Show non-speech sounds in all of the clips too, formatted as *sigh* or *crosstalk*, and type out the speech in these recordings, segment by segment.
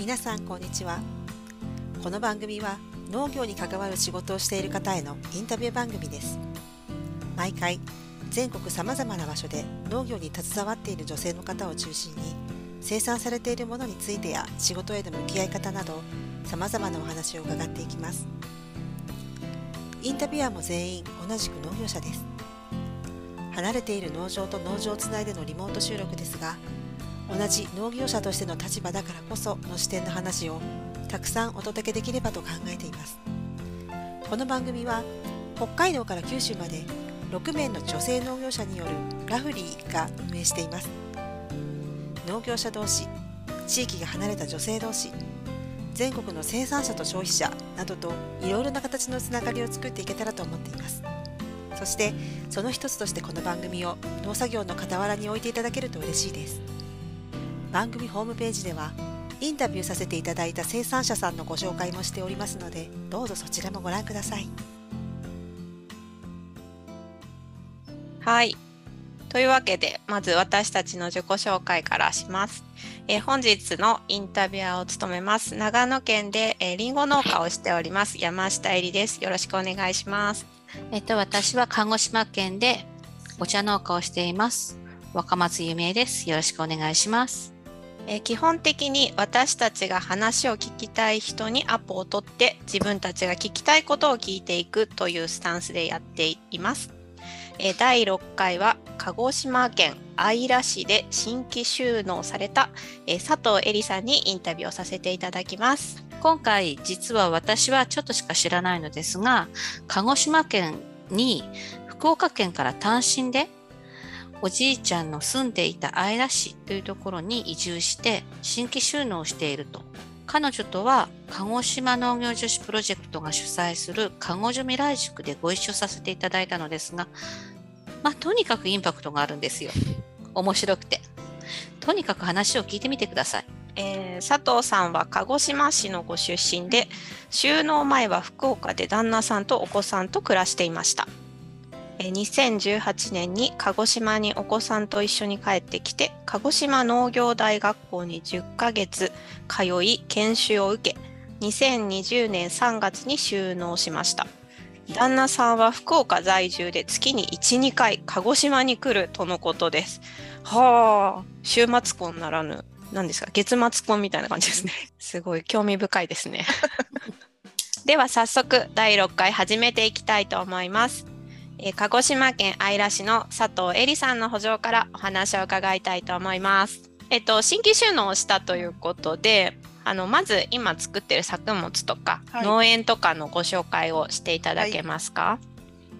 皆さんこんにちは。この番組は農業に関わる仕事をしている方へのインタビュー番組です。毎回全国さまざまな場所で農業に携わっている女性の方を中心に生産されているものについてや仕事への向き合い方などさまざまなお話を伺っていきます。インタビュアーも全員同じく農業者です。離れている農場と農場をつないでのリモート収録ですが同じ農業者としての立場だからこその視点の話をたくさんお届けできればと考えています。この番組は北海道から九州まで6名の女性農業者によるラフリーが運営しています。農業者同士地域が離れた女性同士全国の生産者と消費者などといろいろな形のつながりを作っていけたらと思っています。そしてその一つとしてこの番組を農作業の傍らに置いていただけると嬉しいです。番組ホームページではインタビューさせていただいた生産者さんのご紹介もしておりますのでどうぞそちらもご覧ください。はい。というわけでまず私たちの自己紹介からします、えー、本日のインタビュアーを務めます長野県で、えー、リンゴ農家をしております山下恵里です。よろしくお願いします。えっと私は鹿児島県でお茶農家をしています。若松ゆめです。よろしくお願いしますえ、基本的に私たちが話を聞きたい人にアポを取って自分たちが聞きたいことを聞いていくというスタンスでやっています。え、第6回は鹿児島県姶良市で新規収納された、え、佐藤恵里さんにインタビューをさせていただきます。今回実は私はちょっとしか知らないのですが鹿児島県に福岡県から単身でおじいちゃんの住んでいた姶良市というところに移住して新規収納をしていると。彼女とは鹿児島農業女子プロジェクトが主催する鹿児島未来塾でご一緒させていただいたのですが、まあ、とにかくインパクトがあるんですよ。面白くて。とにかく話を聞いてみてください。えー、佐藤さんは鹿児島市のご出身で収納前は福岡で旦那さんとお子さんと暮らしていました2018年に鹿児島にお子さんと一緒に帰ってきて鹿児島農業大学校に10ヶ月通い研修を受け2020年3月に就農しました。旦那さんは福岡在住で月に12回鹿児島に来るとのことです。はあ週末婚ならぬ何ですか月末婚みたいな感じですね。*laughs* すごい興味深いですね。*laughs* では早速第6回始めていきたいと思います。えー、鹿児島県姶良市の佐藤恵里さんの補助からお話を伺いたいと思います。えっと、新規収納をしたということで、あのまず今作ってる作物とか、はい、農園とかのご紹介をしていただけますか？は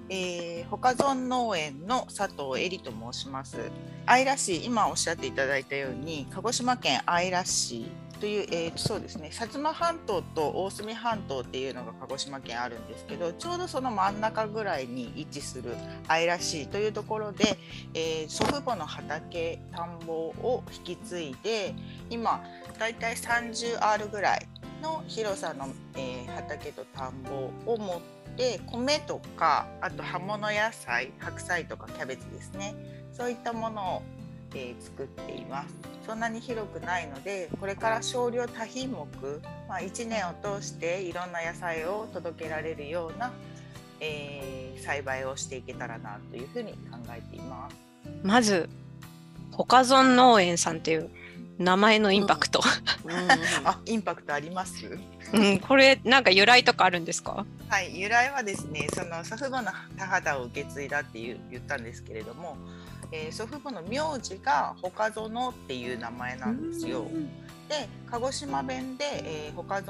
い、えー、ほかぞん農園の佐藤恵里と申します。姶良市、今おっしゃっていただいたように、鹿児島県姶良市という、えー、そうですね薩摩半島と大隅半島っていうのが鹿児島県あるんですけどちょうどその真ん中ぐらいに位置する愛らしいというところで、えー、祖父母の畑田んぼを引き継いで今だいたい 30R ぐらいの広さの、えー、畑と田んぼを持って米とかあと葉物野菜白菜とかキャベツですね。そういったものをえー、作っています。そんなに広くないのでこれから少量多品目、まあ、1年を通していろんな野菜を届けられるような、えー、栽培をしていけたらなというふうに考えています。まずほかぞん農園さんっていう名前のインパクト、うんうん、*laughs* あインパクトあります？うん、これなんか由来とかあるんですか？はい由来はですねその祖父母の田畑を受け継いだっていう言ったんですけれどもえー、祖父母の名字が他園っていう名前なんですよ。で鹿児島弁で、えー、他園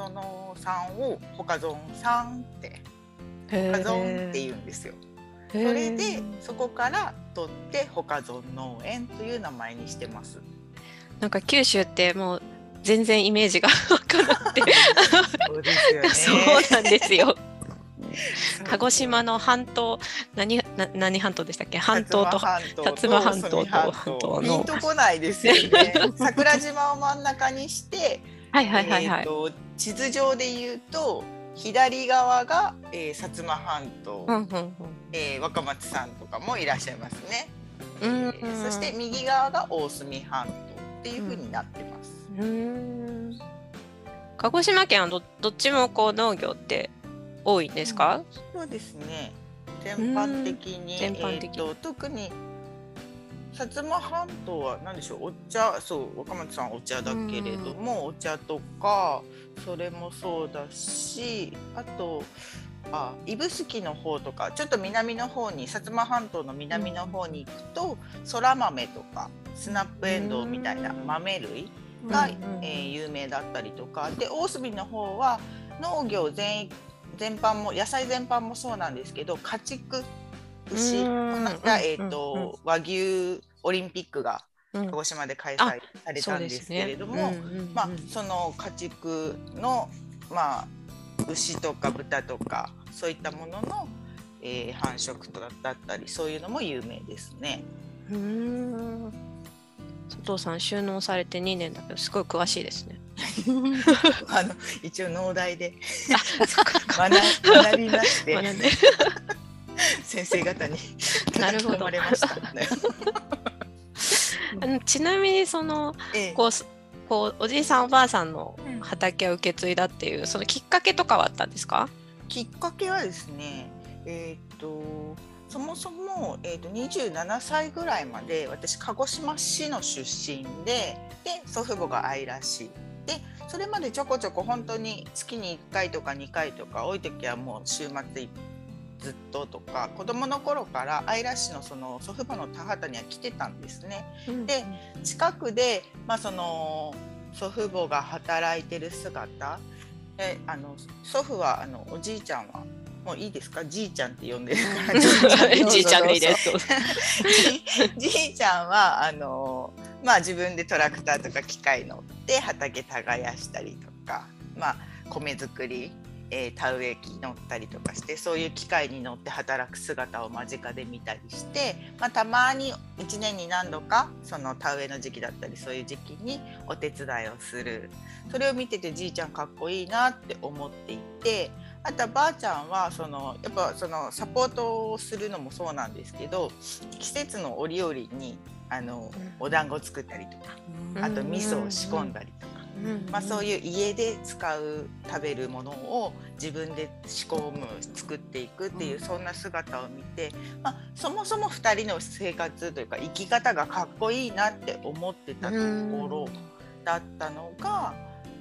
さんを他園さんって他園って言うんですよ。それでそこから取って他園農園という名前にしてます。なんか九州ってもう全然イメージが分からなくて。*laughs* そうなんですよ。*laughs* 鹿児島の半島何な何半島でしたっけ？半島と薩摩半島と半島。のピンとこないですよね。桜島を真ん中にして *laughs* はいはいはいはい、えー、地図上で言うと左側が、えー、薩摩半島、うんうんうん、えー、若松さんとかもいらっしゃいますね、えー、そして右側が大隅半島っていうふうになってます。うん。鹿児島県はどどっちもこう農業って多いんですか、そうですね。全般的に、全般的。えーと特に薩摩半島は何でしょう？お茶そう若松さんお茶だけれども、お茶とかそれもそうだしあとあ指宿の方とかちょっと南の方に薩摩半島の南の方に行くとそら豆とかスナップエンドウみたいな豆類が、うん。うんうんえー有名だったりとか。で大隅の方は農業全全般も野菜全般もそうなんですけど家畜牛うん。この間、えーと和牛オリンピックがうん。鹿児島で開催されたんですけれども、まあ、その家畜の、まあ、牛とか豚とかそういったものの、えー繁殖とだったりそういうのも有名ですね。うーん。佐藤さん収納されて2年だけどすごい詳しいですね。*laughs* あの一応農大で。*laughs* 学学びまして。*laughs* 先生方になるほど。頼まれました。あのちなみにそのええ。こうすこうおじいさんおばあさんの畑を受け継いだっていうそのきっかけとかはあったんですか？きっかけはですね、えーっとそもそも、えーっと27歳ぐらいまで私鹿児島市の出身でで祖父母が愛らしいでそれまでちょこちょこ本当に月に1回とか2回とか多い時はもう週末ずっととか子供の頃から愛ら市のその祖父母の田畑には来てたんですね。で近くで、まあ、その祖父母が働いてる姿。えあの祖父はあのおじいちゃんはもういいですか？じいちゃんって呼んでるから。*laughs* じいちゃんでいいです。*laughs* じじいちゃんはあの、まあ、自分でトラクターとか機械乗って畑耕したりとか、まあ、米作り、えー田植え機乗ったりとかしてそういう機械に乗って働く姿を間近で見たりして、まあ、たまに1年に何度かその田植えの時期だったりそういう時期にお手伝いをする。それを見ててじいちゃんかっこいいなって思っていてあとはばあちゃんはそのやっぱそのサポートをするのもそうなんですけど季節の折々にあのうん。お団子作ったりとかあと味噌を仕込んだりとか、まあ、そうういう家で使う食べるものを自分で仕込む作っていくっていう、うん。そんな姿を見て、まあ、そもそも2人の生活というか生き方がかっこいいなって思ってたところだったのが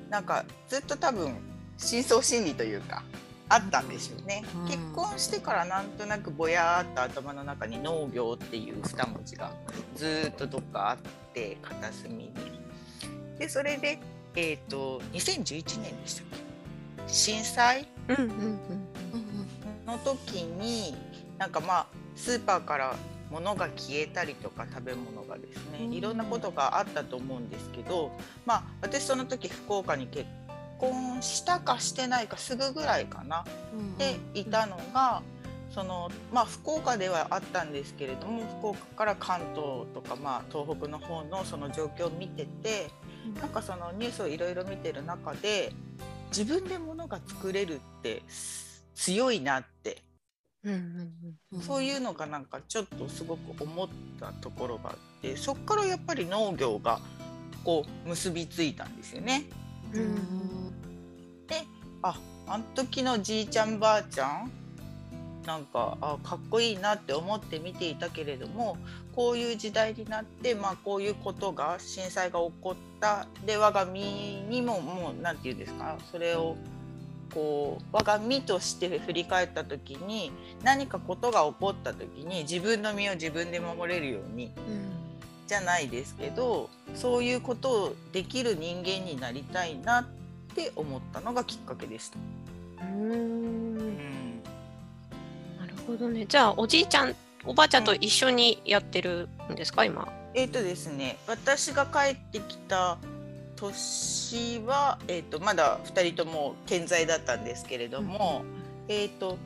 なんかずっと多分深層心理というかあったんでしょうね、うん。結婚してからなんとなくぼやーっと頭の中に農業っていう2文字がずーっとどっかあって片隅に。でそれで、えー、と2011年でしたっけ？震災？うんうんうんの時になんかまあスーパーから物が消えたりとか食べ物がですねうん。いろんなことがあったと思うんですけどまあ私その時福岡に結婚したかしてないかすぐぐらいかな。でいたのがそのまあ福岡ではあったんですけれども福岡から関東とかまあ東北の方のその状況を見ててなんかそのニュースをいろいろ見てる中で自分で物が作れるって強いなってそういうのがなんかちょっとすごく思ったところがあってそこからやっぱり農業がこう結びついたんですよね。うんああの時のじいちゃんばあちゃん？なんかあかっこいいなって思って見ていたけれどもこういう時代になって、まあ、こういうことが震災が起こった。で我が身にももう何て言うんですか？それをこう我が身として振り返った時に何かことが起こった時に自分の身を自分で守れるようにじゃないですけどそういうことをできる人間になりたいなって思ったのがきっかけでした。うん。うん。なるほどね。じゃあおじいちゃんおばあちゃんと一緒にやってるんですか？今。えっ、とですね。私が帰ってきた年は、えー、とまだ2人とも健在だったんですけれども、えっ、と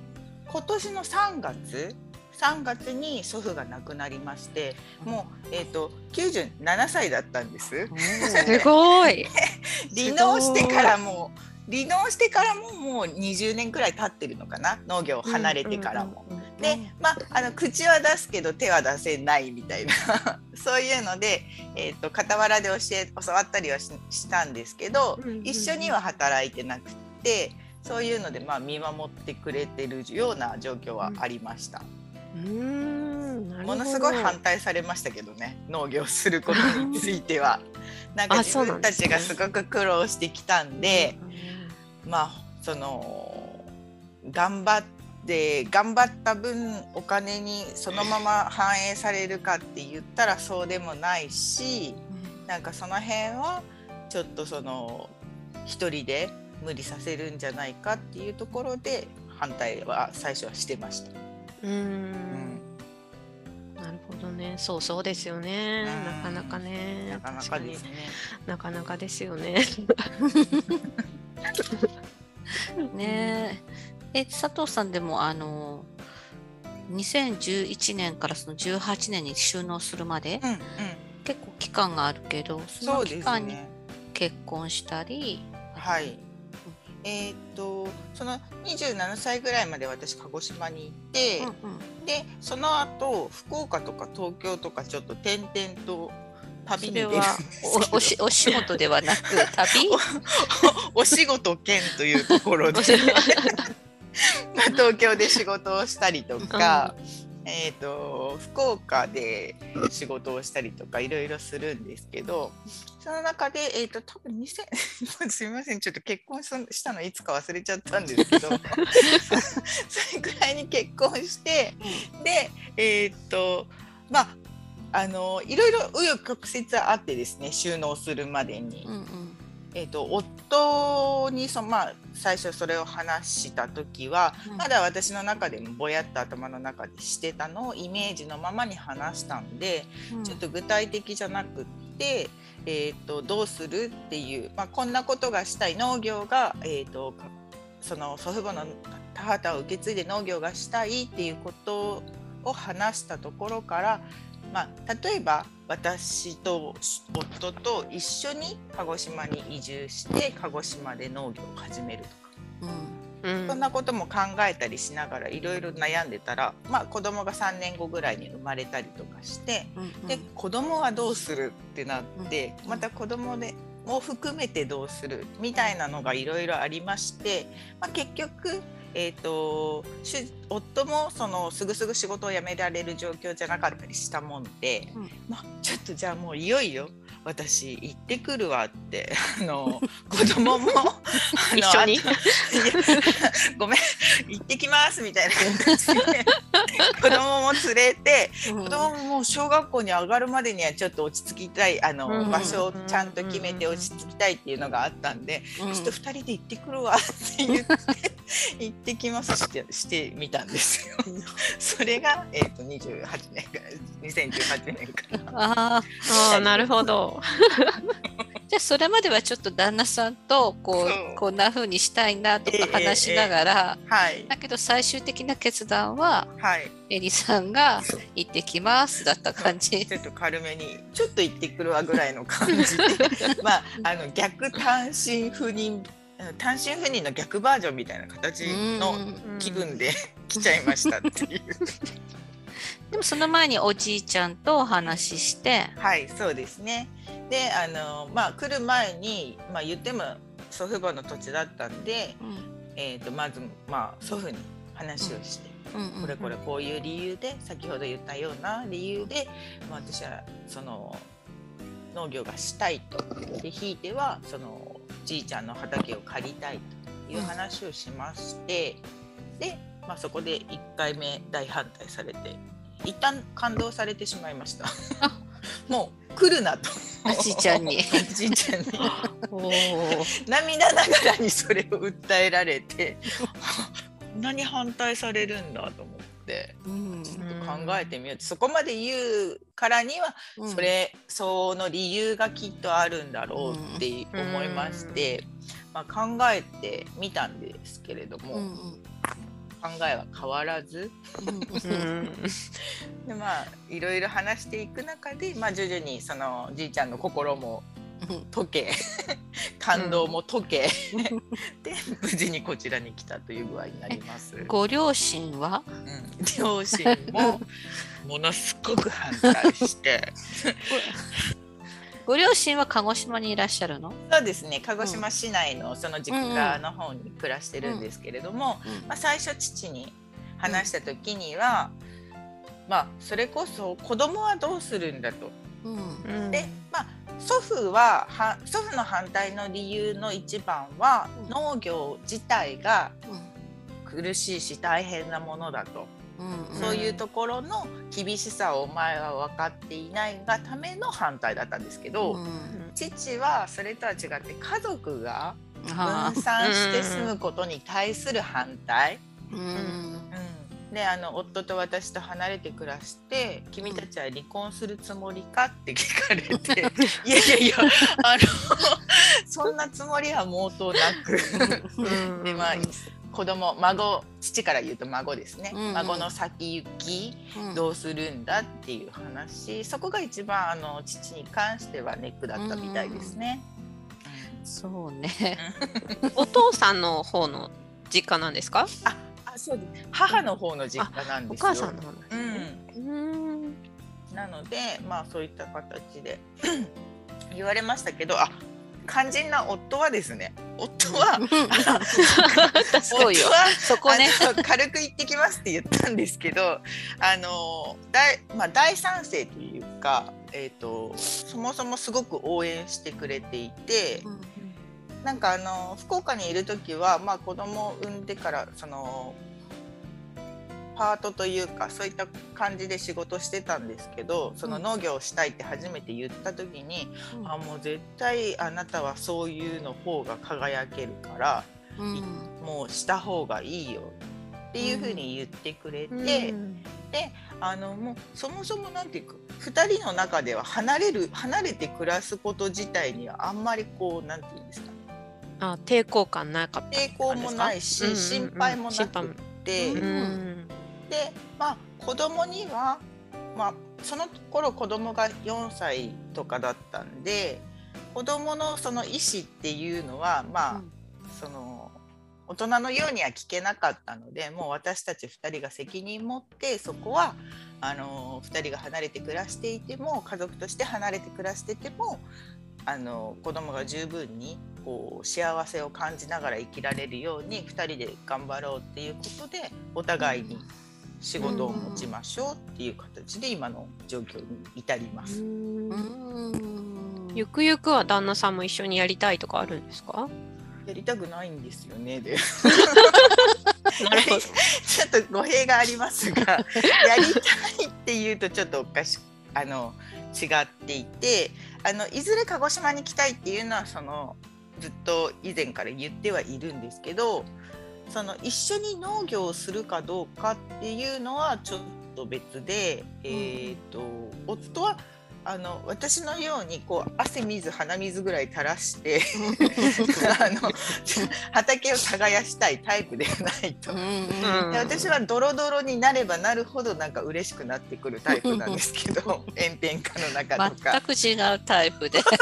今年の3月3月に祖父が亡くなりましてもう、えー、と97歳だったんです。すごい。*laughs* 離農してからもう離農してからももう20年くらい経ってるのかな？農業を離れてからも。うんうんうんで、まあ、あの口は出すけど手は出せないみたいな。*laughs* そういうので、えーと、傍らで教え教わったりはしたんですけど、うんうんうん、一緒には働いてなくてそういうので、まあ、見守ってくれてるような状況はありました。うんものすごい反対されましたけどね農業することについては。*laughs* なんか自分たちがすごく苦労してきたんで、まあその頑張って頑張った分お金にそのまま反映されるかって言ったらそうでもないしなんかその辺はちょっとその一人で無理させるんじゃないかっていうところで反対は最初はしてました。うんうんなるほどね。そうそうですよね。なかなかね。なかなかですね。なかなかですよね。ねえ佐藤さんでもあの2011年からその18年に収納するまで、うんうん、結構期間があるけどその期間に結婚したり、ね、はいえー、っとその27歳ぐらいまで私鹿児島に行って、うんうん、でその後福岡とか東京とかちょっと転々と旅に出るおおしお仕事ではなく *laughs* 旅？お仕事兼というところで。*laughs* まあ東京で仕事をしたりとか、うん、えーと、福岡で仕事をしたりとかいろいろするんですけどその中で、えーと、多分2000 *laughs* すみませんちょっと結婚したのいつか忘れちゃったんですけど *laughs* それぐらいに結婚してでえっ、ー、とまああのいろいろ紆余曲折あってですね収納するまでに。うんうんえーと、夫にそ、まあ、最初それを話した時は、うん、まだ私の中でもぼやっと頭の中でしてたのをイメージのままに話したんで、うん、ちょっと具体的じゃなくって、えーと、どうするっていう、まあ、こんなことがしたい。農業が、えーと、その祖父母の田畑を受け継いで農業がしたいっていうことを話したところからまあ、例えば私と夫と一緒に鹿児島に移住して鹿児島で農業を始めるとか、うん、そんなことも考えたりしながらいろいろ悩んでたら、まあ、子供が3年後ぐらいに生まれたりとかして、うんうん、で子供はどうするってなって、また子供でも含めてどうするみたいなのがいろいろありまして、まあ、結局えーと、夫もそのすぐすぐ仕事を辞められる状況じゃなかったりしたもんで、うん、まあ、ちょっとじゃあもういよいよ私行ってくるわってあの *laughs* 子供も *laughs* 一緒に？*laughs* ごめん行ってきますみたいな感じで子供も連れて、うん、子供も小学校に上がるまでにはちょっと落ち着きたいあの、うん、場所をちゃんと決めて落ち着きたいっていうのがあったんで、うん、ちょっと2人で行ってくるわって言って行ってきますしてしてみたんですよ。それが、えーと、と28年から2018年から。ああなるほど。*laughs* じゃあそれまではちょっと旦那さんとこうこんな風にしたいなとか話しながら、えーえーはい、だけど最終的な決断は、はい、エリさんが「行ってきます」だった感じ。ちょっと軽めに「ちょっと行ってくるわ」ぐらいの感じで。*laughs* まああの逆単身赴任単身赴任の逆バージョンみたいな形の気分で来ちゃいましたっていう。*laughs* でもその前におじいちゃんとお話しして。はいそうですね。であのまあ来る前に、まあ、言っても祖父母の土地だったんで、うん、えーと、まず、まあ、祖父に話をして、うん、これこれこういう理由で先ほど言ったような理由で、まあ、私はその農業がしたいと。でひいてはそのじいちゃんの畑を借りたいという話をしまして、うん、で、まあ、そこで1回目大反対されて一旦感動されてしまいました。*laughs* もう来るなと。おじいちゃんに。おじいちゃんに。涙ながらにそれを訴えられて、*laughs* こんなに反対されるんだと思って、うん、ちょっと考えてみようそこまで言うからには、うん、それその理由がきっとあるんだろうって思いまして、まあ、考えてみたんですけれども。考えは変わらず。でまあいろいろ話していく中で、まあ、徐々にそのじいちゃんの心も解け。感動も解け、で無事にこちらに来たという具合になります。ご両親は？うん、両親もものすごく反対して *laughs* ご両親は鹿児島にいらっしゃるの、そうですね。鹿児島市内のその実家の方に暮らしてるんですけれども、まあ、最初父に話した時には、まあそれこそ子供はどうするんだと。うん。うんでまあ祖父はは祖父の反対の理由の一番はうん。農業自体が苦しいし大変なものだと、うんそういうところの厳しさをお前は分かっていないがための反対だったんですけど、うん。父はそれとは違って家族があ。分散して住むことに対する反対。ーうん。うん、であの夫と私と離れて暮らして「君たちは離婚するつもりか?」って聞かれて「*laughs* いやいやいやあのそんなつもりは毛頭なく。うん。でまあ子供孫父から言うと孫ですね、うん孫の先行きうん。どうするんだっていう話。そこが一番あの父に関してはネックだったみたいですね。そうね。お父さんの方の実家なんですか？あそうです。母の方の実家なんおですよ。母さんの方なんですうねん。うん。なのでまあそういった形で言われましたけどあ肝心な夫はですね夫は *laughs* 夫はそこね。軽く言ってきますって言ったんですけどあの大,、まあ、大賛成というか、えー、とそもそもすごく応援してくれていてなんかあの福岡にいる時は、まあ、子供を産んでからそのパートというかそういった感じで仕事してたんですけどその農業をしたいって初めて言った時に、あもう絶対あなたはそういうの方が輝けるからうん。もうした方がいいよっていうふうに言ってくれて、うん。あのもうそもそもなんていうか2人の中では離れる離れて暮らすこと自体にはあんまりこうなんていうんですか。ねあ抵抗感なかった抵抗もないし、うんうんうん。心配もなくって、ううんでまあ子供にはまあその頃子供が4歳とかだったんで子供のその意思っていうのはまあ、その大人のようには聞けなかったのでもう私たち2人が責任持ってそこはあの2人が離れて暮らしていても家族として離れて暮らしててもあの子供が十分にこう幸せを感じながら生きられるように2人で頑張ろうっていうことでお互いに仕事を持ちましょうっていう形で今の状況に至ります。うん。ゆくゆくは旦那さんも一緒にやりたいとかあるんですか？やりたくないんですよね。で。*laughs* なるほど。*laughs* ちょっと語弊がありますが *laughs* やりたいっていうとちょっとおかしあの違っていてあのいずれ鹿児島に来たいっていうのはそのずっと以前から言ってはいるんですけどその一緒に農業をするかどうかっていうのはちょっと別で、えー、と夫はあの私のようにこう汗水鼻水ぐらい垂らして *laughs* あの畑を耕したいタイプではないと。うんで私はドロドロになればなるほどなんか嬉しくなってくるタイプなんですけど *laughs* 炎天下の中とか全く違うタイプで。*laughs*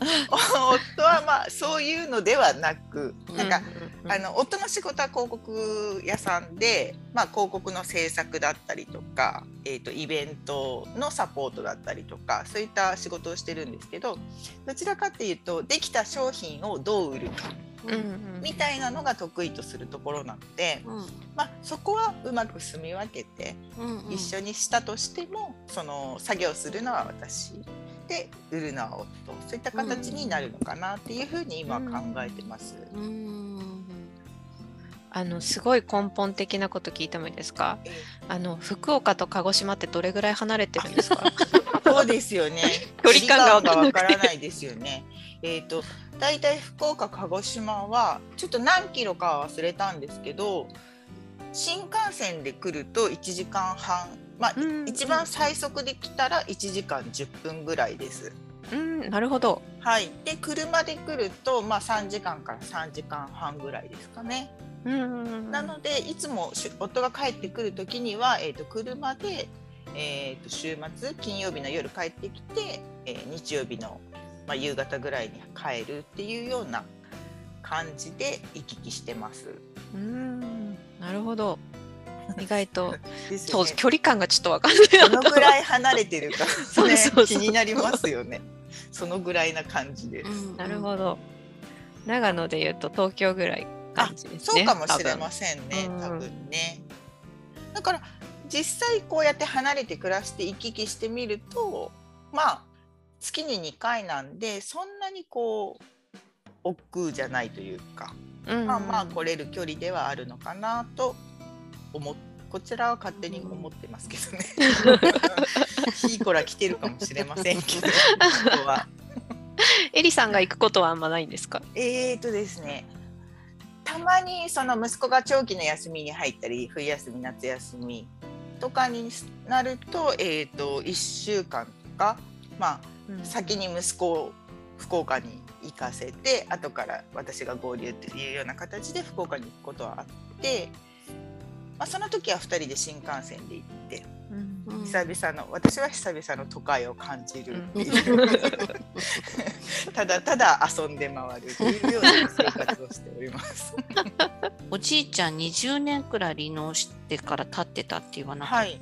*laughs* 夫はまあそういうのではなくなんか、うんあの夫の仕事は広告屋さんで、まあ、広告の制作だったりとか、えー、とイベントのサポートだったりとかそういった仕事をしてるんですけどどちらかっていうとできた商品をどう売るかうんうん。みたいなのが得意とするところなので、まあ、そこはうまく住み分けて一緒にしたとしても、その作業するのは私で売るのは夫そういった形になるのかなっていうふうに今は考えてます。あのすごい根本的なこと聞いてもいいですか？えあの福岡と鹿児島ってどれぐらい離れてるんですか？*laughs* そうですよね。*laughs* 距離感がわからないですよね。えっ、とだいたい福岡鹿児島はちょっと何キロかは忘れたんですけど、新幹線で来ると1時間半、まあ、うん一番最速で来たら1時間10分ぐらいです。うんなるほどはい。で車で来るとまあ3時間から3時間半ぐらいですかね。うんなのでいつもし夫が帰ってくる時には、えー、と車で、えー、と週末金曜日の夜帰ってきて、えー日曜日の、まあ、夕方ぐらいに帰るっていうような感じで行き来してます。うーんなるほど意外と。ね。そう距離感がちょっとわかんない。どのぐらい離れてるか、*laughs* ね、そうそうそう気になりますよね。そのぐらいな感じで。す。なるほど。長野で言うと東京ぐらい感じですねそうかもしれませんね多分。多分ね。だから実際こうやって離れて暮らして行き来してみるとまあ月に2回なんでそんなにこう億劫じゃないというか、うん。まあまあ来れる距離ではあるのかなと思っこちらは勝手に思ってますけどね。*laughs* いい子ら来てるかもしれませんけど人は。*laughs* エリさんが行くことはあんまないんですか？えーとですねたまにその息子が長期の休みに入ったり冬休み夏休みとかになると,、えー、と1週間とか、まあ、先に息子を福岡に行かせて後から私が合流っていうような形で福岡に行くことはあって、まあ、その時は2人で新幹線で行ってうん。うん久々の私は久々の都会を感じるっていう、*laughs* ただただ遊んで回るというような生活をしております。*laughs* おじいちゃん20年くらい離農してから経ってたって言わなかった、はい。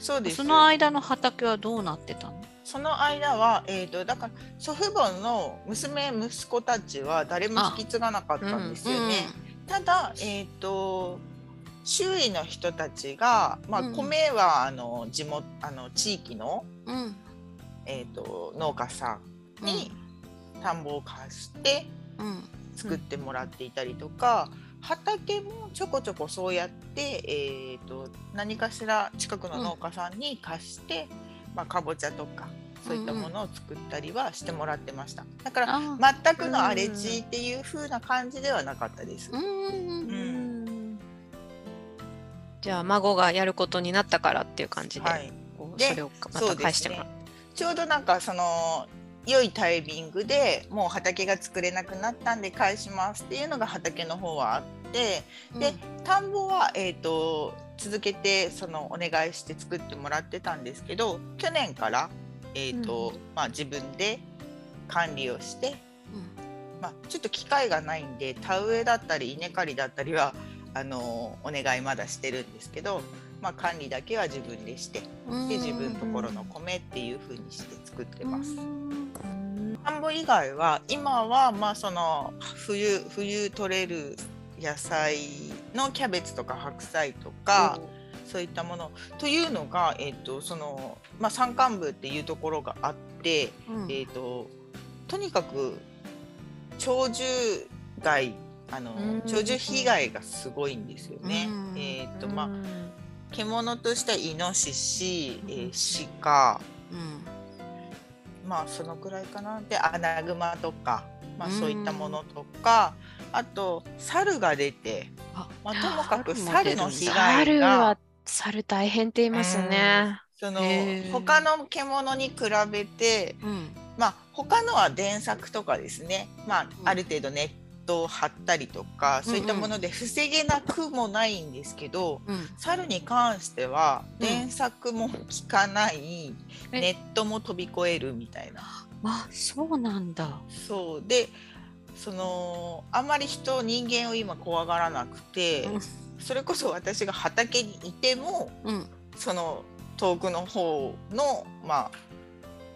そうです。その間の畑はどうなってたの？その間は、えー、とだから祖父母の娘息子たちは誰も引き継がなかったんですよね。ただ、えー、と周囲の人たちが、まあ、うん。米はあの地元あの地域の、うん。うんえー、と農家さんに田んぼを貸してうん。作ってもらっていたりとか、畑もちょこちょこそうやって、えー、と何かしら近くの農家さんに貸して、まあ、かぼちゃとかそういったものを作ったりはしてもらってました。だからあ全くの荒れ地っていう風な感じではなかったです。うん。うんじゃあ孫がやることになったからっていう感じで、はい、でそれをまた返してもらう。ちょうどなんかその良いタイミングでもう畑が作れなくなったんで返しますっていうのが畑の方はあってで田んぼは、えー、と続けてそのお願いして作ってもらってたんですけど去年から、えーとまあ、自分で管理をして、まあ、ちょっと機会がないんで田植えだったり稲刈りだったりはあのお願いまだしてるんですけど、まあ、管理だけは自分でしてうん。で自分のところの米っていう風にして作ってます。うん。田んぼ以外は今はまあその冬冬取れる野菜のキャベツとか白菜とかそういったもの。というのが、えっとそのまあ、山間部っていうところがあって、うん。えっととにかく鳥獣害あのうん。鳥獣被害がすごいんですよね。うん。えっとまあうん。獣としてはイノシシ、えー鹿うん。まあそのくらいかな。でアナグマとか、まあ、うん。そういったものとか、あと猿が出て、あまあ、ともかく猿の被害猿がは猿大変って言いますね。その他の獣に比べて、うん。まあ、他のは電柵とかですね、まあん、ある程度ネットを張ったりとか、そういったもので防げなくもないんですけど、うん。猿に関してはうん。電柵も効かない、え。ネットも飛び越えるみたいな。あそうなんだ。そう。でそのあんまり人人間を今怖がらなくて、うん。それこそ私が畑にいてもうん。その遠くの方のま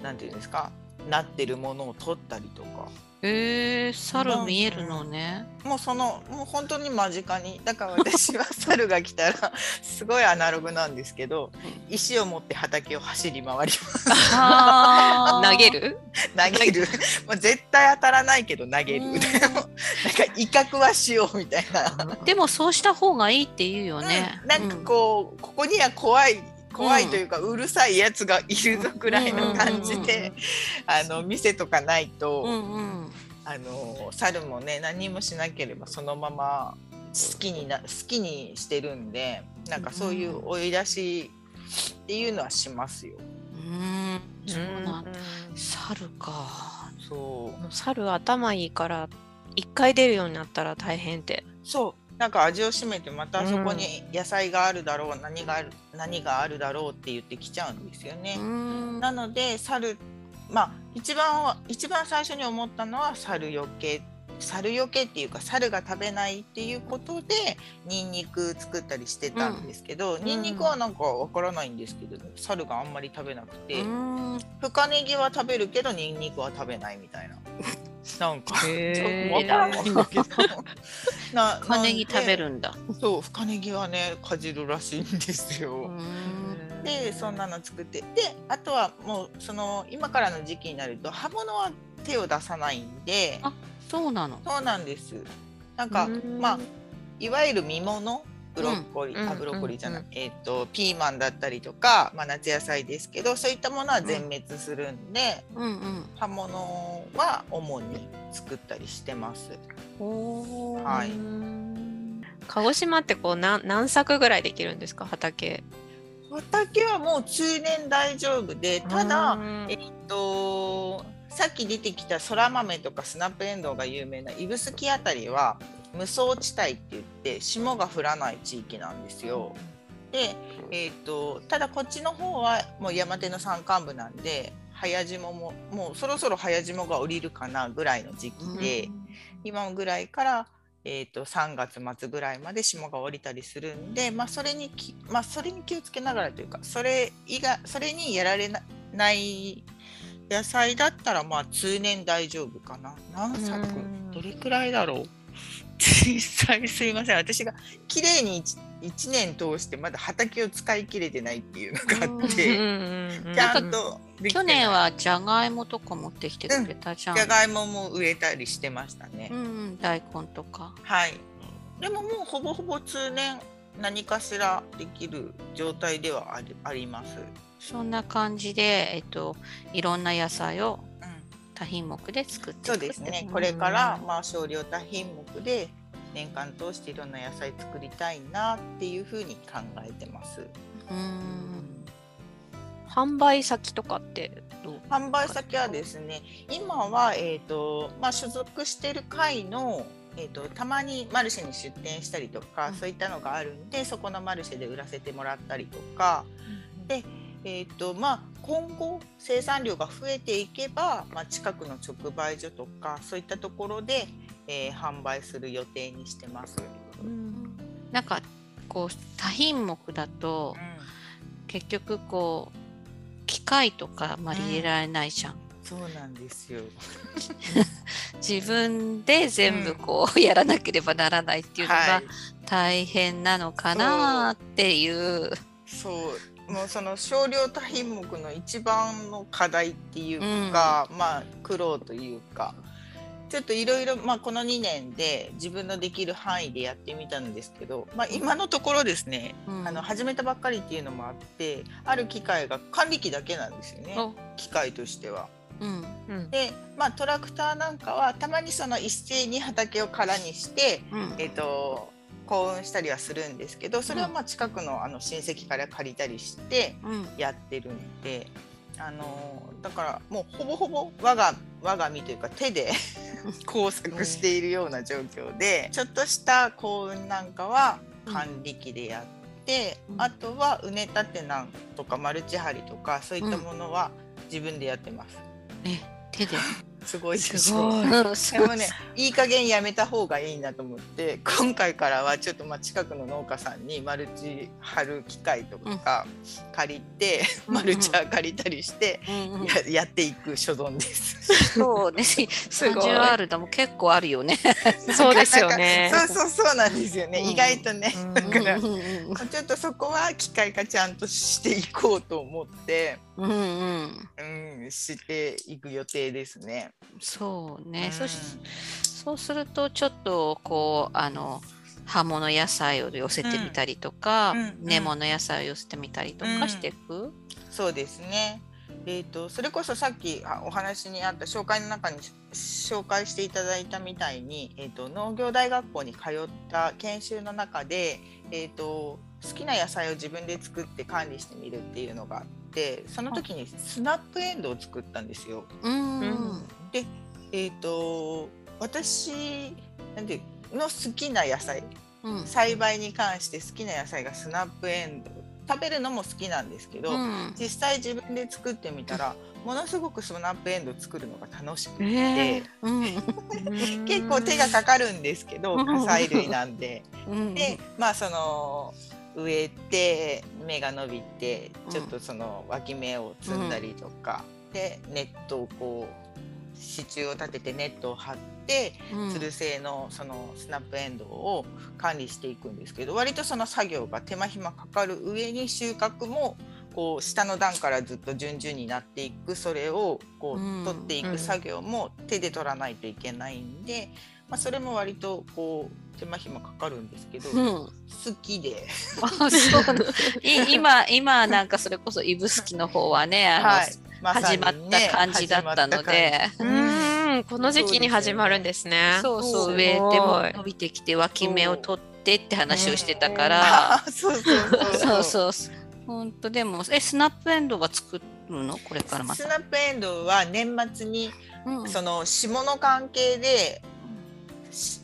あなんていうんですかなってるものを取ったりとかえー、猿見えるのね。もうそのもう本当に間近にだから私は猿が来たら *laughs* すごいアナログなんですけど石を持って畑を走り回ります。*laughs* 投げる？投げる。*laughs* もう絶対当たらないけど投げる。なんか威嚇はしようみたいな。でもそうした方がいいって言うよね、うん。なんかこう、ここには怖い怖いというか、うるさいやつがいるぞくらいの感じで、あの見せとかないと、うんうん。あの猿もね何もしなければそのまま好きにな好きにしてるんでなんかそういう追い出しっていうのはしますよ。うん。そうなん猿か。そう猿頭いいから一回出るようになったら大変って。そうなんか味を占めてまたそこに野菜があるだろう、何がある何があるだろうって言ってきちゃうんですよね。うん。なので猿まあ一番は一番最初に思ったのは猿よけ猿よけっていうか猿が食べないっていうことでニンニク作ったりしてたんですけど、ニンニクはなんかわからないんですけど、猿があんまり食べなくて、うん。深ネギは食べるけどニンニクは食べないみたいな。なんか *laughs* ちょっとわからないけど。な深ネギ食べる。るんだ。そう深ネギはねかじるらしいんですよ。うんでそんなの作ってであとはもうその今からの時期になると葉物は手を出さないんであそうなの。そうなんですなんかまあいわゆる実物ブロッコリー、うん。あブロッコリーじゃない、うんえっ、とピーマンだったりとか、まあ、夏野菜ですけどそういったものは全滅するんで、うんうん。葉物は主に作ったりしてます。はい。鹿児島ってこう何何作ぐらいできるんですか？畑。畑はもう通年大丈夫でただ、うんえっとさっき出てきたそら豆とかスナップエンドウが有名な指宿あたりは無双地帯って言って霜が降らない地域なんですよ。で、えっとただこっちの方はもう山手の山間部なんで早霜ももうそろそろ早霜が降りるかなぐらいの時期で、今ぐらいから、えー、と3月末ぐらいまで霜が降りたりするんで、まあ、それにき、まあ、それに気をつけながらというかそれ以外それにやられなない野菜だったらまあ通年大丈夫かな。何作うん。どれくらいだろう実際すいません私が綺麗に 1, 年通してまだ畑を使い切れてないっていうのがあっうんて、うんうんちゃんと去年はじゃがいもとか持ってきてくれたじゃん。じゃがいもも植えたりしてましたね。うんうん、大根とか。はい。でももうほぼほぼ通年何かしらできる状態ではありあります。そんな感じで、えっと、いろんな野菜をうん、多品目で作ってそうですね。うんこれからまあ少量多品目で年間通していろんな野菜作りたいなっていうふうに考えてます。うん。販売先とかってどう販売先はですね、今はえっ、とまあ所属している会のえー、とたまにマルシェに出店したりとか、うんそういったのがあるんでそこのマルシェで売らせてもらったりとか、で、えーとまあ、今後生産量が増えていけば、まあ、近くの直売所とかそういったところで、えー販売する予定にしてます。うんなんか、こう、多品目だと、結局、こう、機械とかあまり入れられないじゃん。そうなんですよ。*laughs* 自分で全部こう、やらなければならないっていうのはがい、大変なのかなっていう。そうもうその少量多品目の一番の課題っていうか、まあ苦労というかちょっといろいろまあこの2年で自分のできる範囲でやってみたんですけど、まあ、今のところですね、うん。あの始めたばっかりっていうのもあってある機械が管理機だけなんですよねお。機械としては。うん。うん。でまあトラクターなんかはたまにその一斉に畑を空にしてうん。えっと幸運したりはするんですけどそれはまあ近くのあの親戚から借りたりしてうん。やってるんで、あのだからもうほぼほぼ我が我が身というか手で *laughs* 工作しているような状況で、ちょっとした幸運なんかは管理機でやって、うん。あとは畝立てなんとかマルチ張りとかそういったものは自分でやってます。え手で？すごい。ですごい。うん。すごいでもね、いい加減やめた方がいいなと思って今回からはちょっとまあ近くの農家さんにマルチ張る機械とか借りて、うんマルチャー借りたりしてうんうん。ややっていく所存です。そうね。す。ごい。30あるだも結構あるよね。*laughs* そうですよね。そうそうそうなんですよね、うん。意外とね。うんだからうんうん。*laughs* ちょっとそこは機械化ちゃんとしていこうと思って、うんうん。うん、していく予定ですね。そうね。うんそしそうするとちょっとこうあの葉物野菜を寄せてみたりとか、根物野菜を寄せてみたりとかしていく？そうですね。えー、とそれこそさっきあお話にあった紹介の中に紹介していただいたみたいに、えー、と農業大学校に通った研修の中で、えー、と好きな野菜を自分で作って管理してみるっていうのがてその時にスナップエンドウを作ったんですよ。うん。うんで、えー、と私なんての好きな野菜。うん。栽培に関して好きな野菜がスナップエンド。ウ食べるのも好きなんですけど、うん。実際自分で作ってみたらものすごくスナップエンドウ作るのが楽しくて、えうん。*laughs* 結構手がかかるんですけどうん。火砕類なんで。うん。でまあその植えて芽が伸びてうんちょっとその脇芽を摘んだりとか、でネットをこう支柱を立ててネットを張ってうん。つる性のそのスナップエンドウを管理していくんですけど割とその作業が手間暇かかる上に収穫もこう下の段からずっと順々になっていく。それをこうんう取っていうん。く作業も手で取らないといけないんで、まあ、それも割とこう手間暇かかるんですけど、うん。好きで、*laughs* 今今なんかそれこそ指宿の方はねあの、はい。まさに始まねった感じだったので、うーんこの時期に始まるんですね。そうそう植えても伸びてきて脇芽を取ってって話をしてたから、あそう。*laughs* そうそうそう。そうそう本当でもえスナップエンドウは作るの？これからまた。スナップエンドウは年末にうん。その霜の関係でし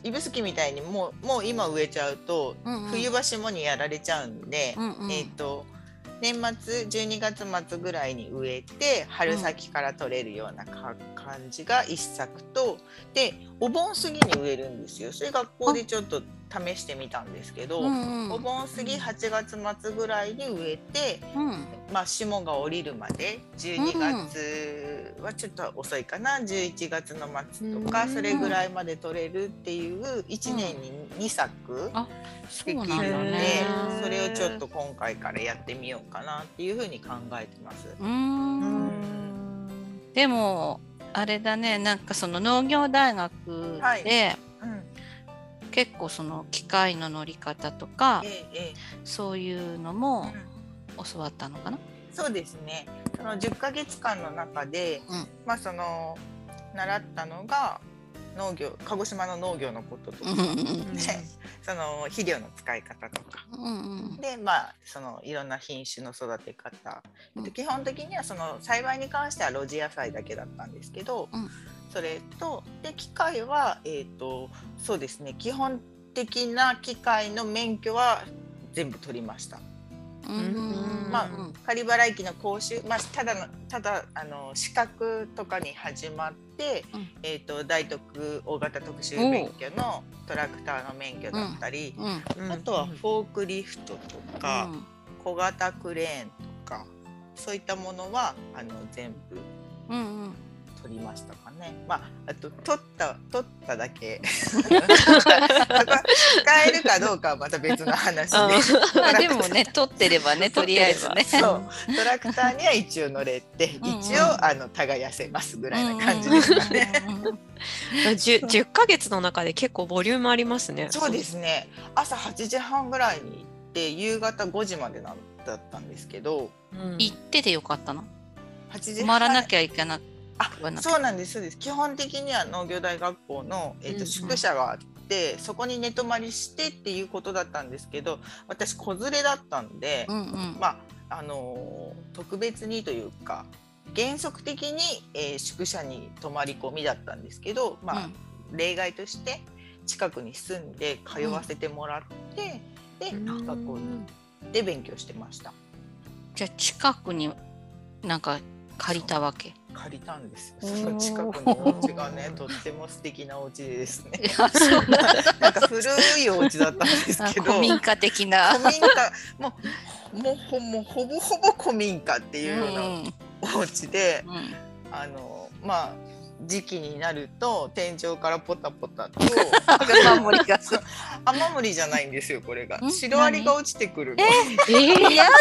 指宿みたいにもうもう今植えちゃうと、うんうん。冬場霜にやられちゃうんで、うんうん。えっ、と年末12月末ぐらいに植えて春先から取れるようなか感じが一作と。でお盆過ぎに植えるんですよ。それ学校でちょっと試してみたんですけど、うんうん。お盆過ぎ8月末ぐらいに植えて、うん。まあ、霜が降りるまで12月はちょっと遅いかな、11月の末とか、うん。それぐらいまで取れるっていう1年に2作あできるので、そうなんだね。それをちょっと今回からやってみようかなっていうふうに考えてます。うーん。でもあれだねなんかその農業大学で、はい。うん結構その機械の乗り方とかええええ。そういうのうもん。教わったのかな、そうですね。その10ヶ月間の中で、うん。まあその習ったのが農業鹿児島の農業のこととか、うんうんでその肥料の使い方とか。うんうん。でまあそのいろんな品種の育て方、うん。で基本的にはその栽培に関しては露地野菜だけだったんですけど、うんそれとで機械はえっ、とそうですね基本的な機械の免許は全部取りました。うんうんまあ仮払い機の講習、まあ、ただのただあの資格とかに始まって、うん。えー、と大徳大型特殊免許のトラクターの免許だったり、うん。あとはフォークリフトとか、小型クレーンとかそういったものはあの全部うんうん取りましたかね。まあ、あと取った取っただけ。*laughs* 使えるかどうかはまた別の話で。まあでもね取ってればね *laughs* とりあえずね。そう。トラクターには一応乗れてうん。うん一応あの耕せますぐらいな感じですかね。うんうんうん 10, 10ヶ月の中で結構ボリュームありますね。そうですね。朝8時半ぐらいに行って夕方5時までなんだったんですけど。うん。行っててよかったの。8時泊まらなきゃいけなあそうなんですそうです。基本的には農業大学校の、えーとうんうん。宿舎があってそこに寝泊まりしてっていうことだったんですけど私子連れだったんで、うんうん。まああのー特別にというか原則的に、えー宿舎に泊まり込みだったんですけど、まあ例外として近くに住んで通わせてもらって、でうん。学校に行って勉強してました。じゃあ近くになんか借りたわけ？借りたんですよ。その近くのお家がね *laughs* とっても素敵なお家でですね。なんか古いお家だったんですあけど。古民家的な。古民家。もうもうほもうほぼほぼ古民家っていうようなうん。お家で、うん。あのまあ時期になると天井からポタポタと *laughs* 守りがそう雨漏りじゃないんですよこれが。んシロアリが落ちてくるの。えー嫌だ。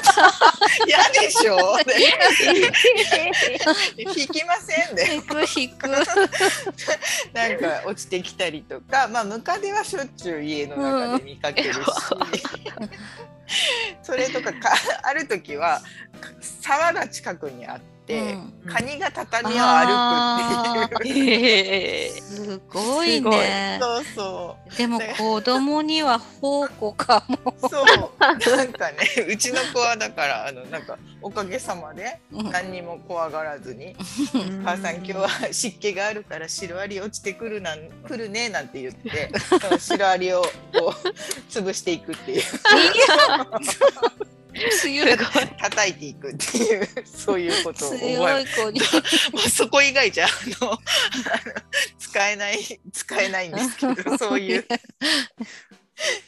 *laughs* 嫌でしょ？*laughs* 引きませんね引く引く。なんか落ちてきたりとか。まあムカデはしょっちゅう家の中で見かけるし、それとかかある時は沢が近くにあって、うん。カニが畳を歩くっていう。へ *laughs* ー。すごいね。そうそでも子供には宝庫かも。うそう。なんかねうちの子はだからあのなんかおかげさまでうん。何にも怖がらずに「母さん今日は湿気があるからシロアリ落ちてくるなん *laughs* 来るね」なんて言ってシロアリをこう潰していくっていう *laughs* 強い叩いていくっていう *laughs* そういうことを強い子に。まあ、そこ以外じゃあの *laughs* 使えない使えないんですけど *laughs* そういう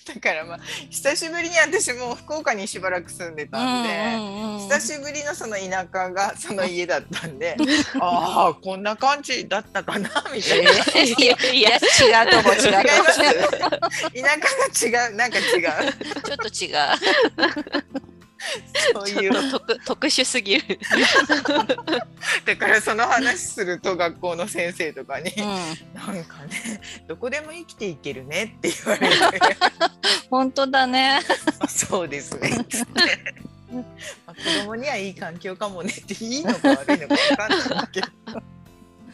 だからまあ久しぶりに私も福岡にしばらく住んでたんで。久しぶりのその田舎がその家だったんでああこんな感じだったかなみたいな。いやいや違うとこ違う違います田舎が違うなんか違うちょっと違う。*laughs* そういう特特殊すぎる。*laughs* だからその話すると学校の先生とかにうん、「なんかねどこでも生きていけるね」って言われて *laughs* 本当だね。「そうですね」。まあ、子供にはいい環境かもねっていいのか悪いのか分かんないけど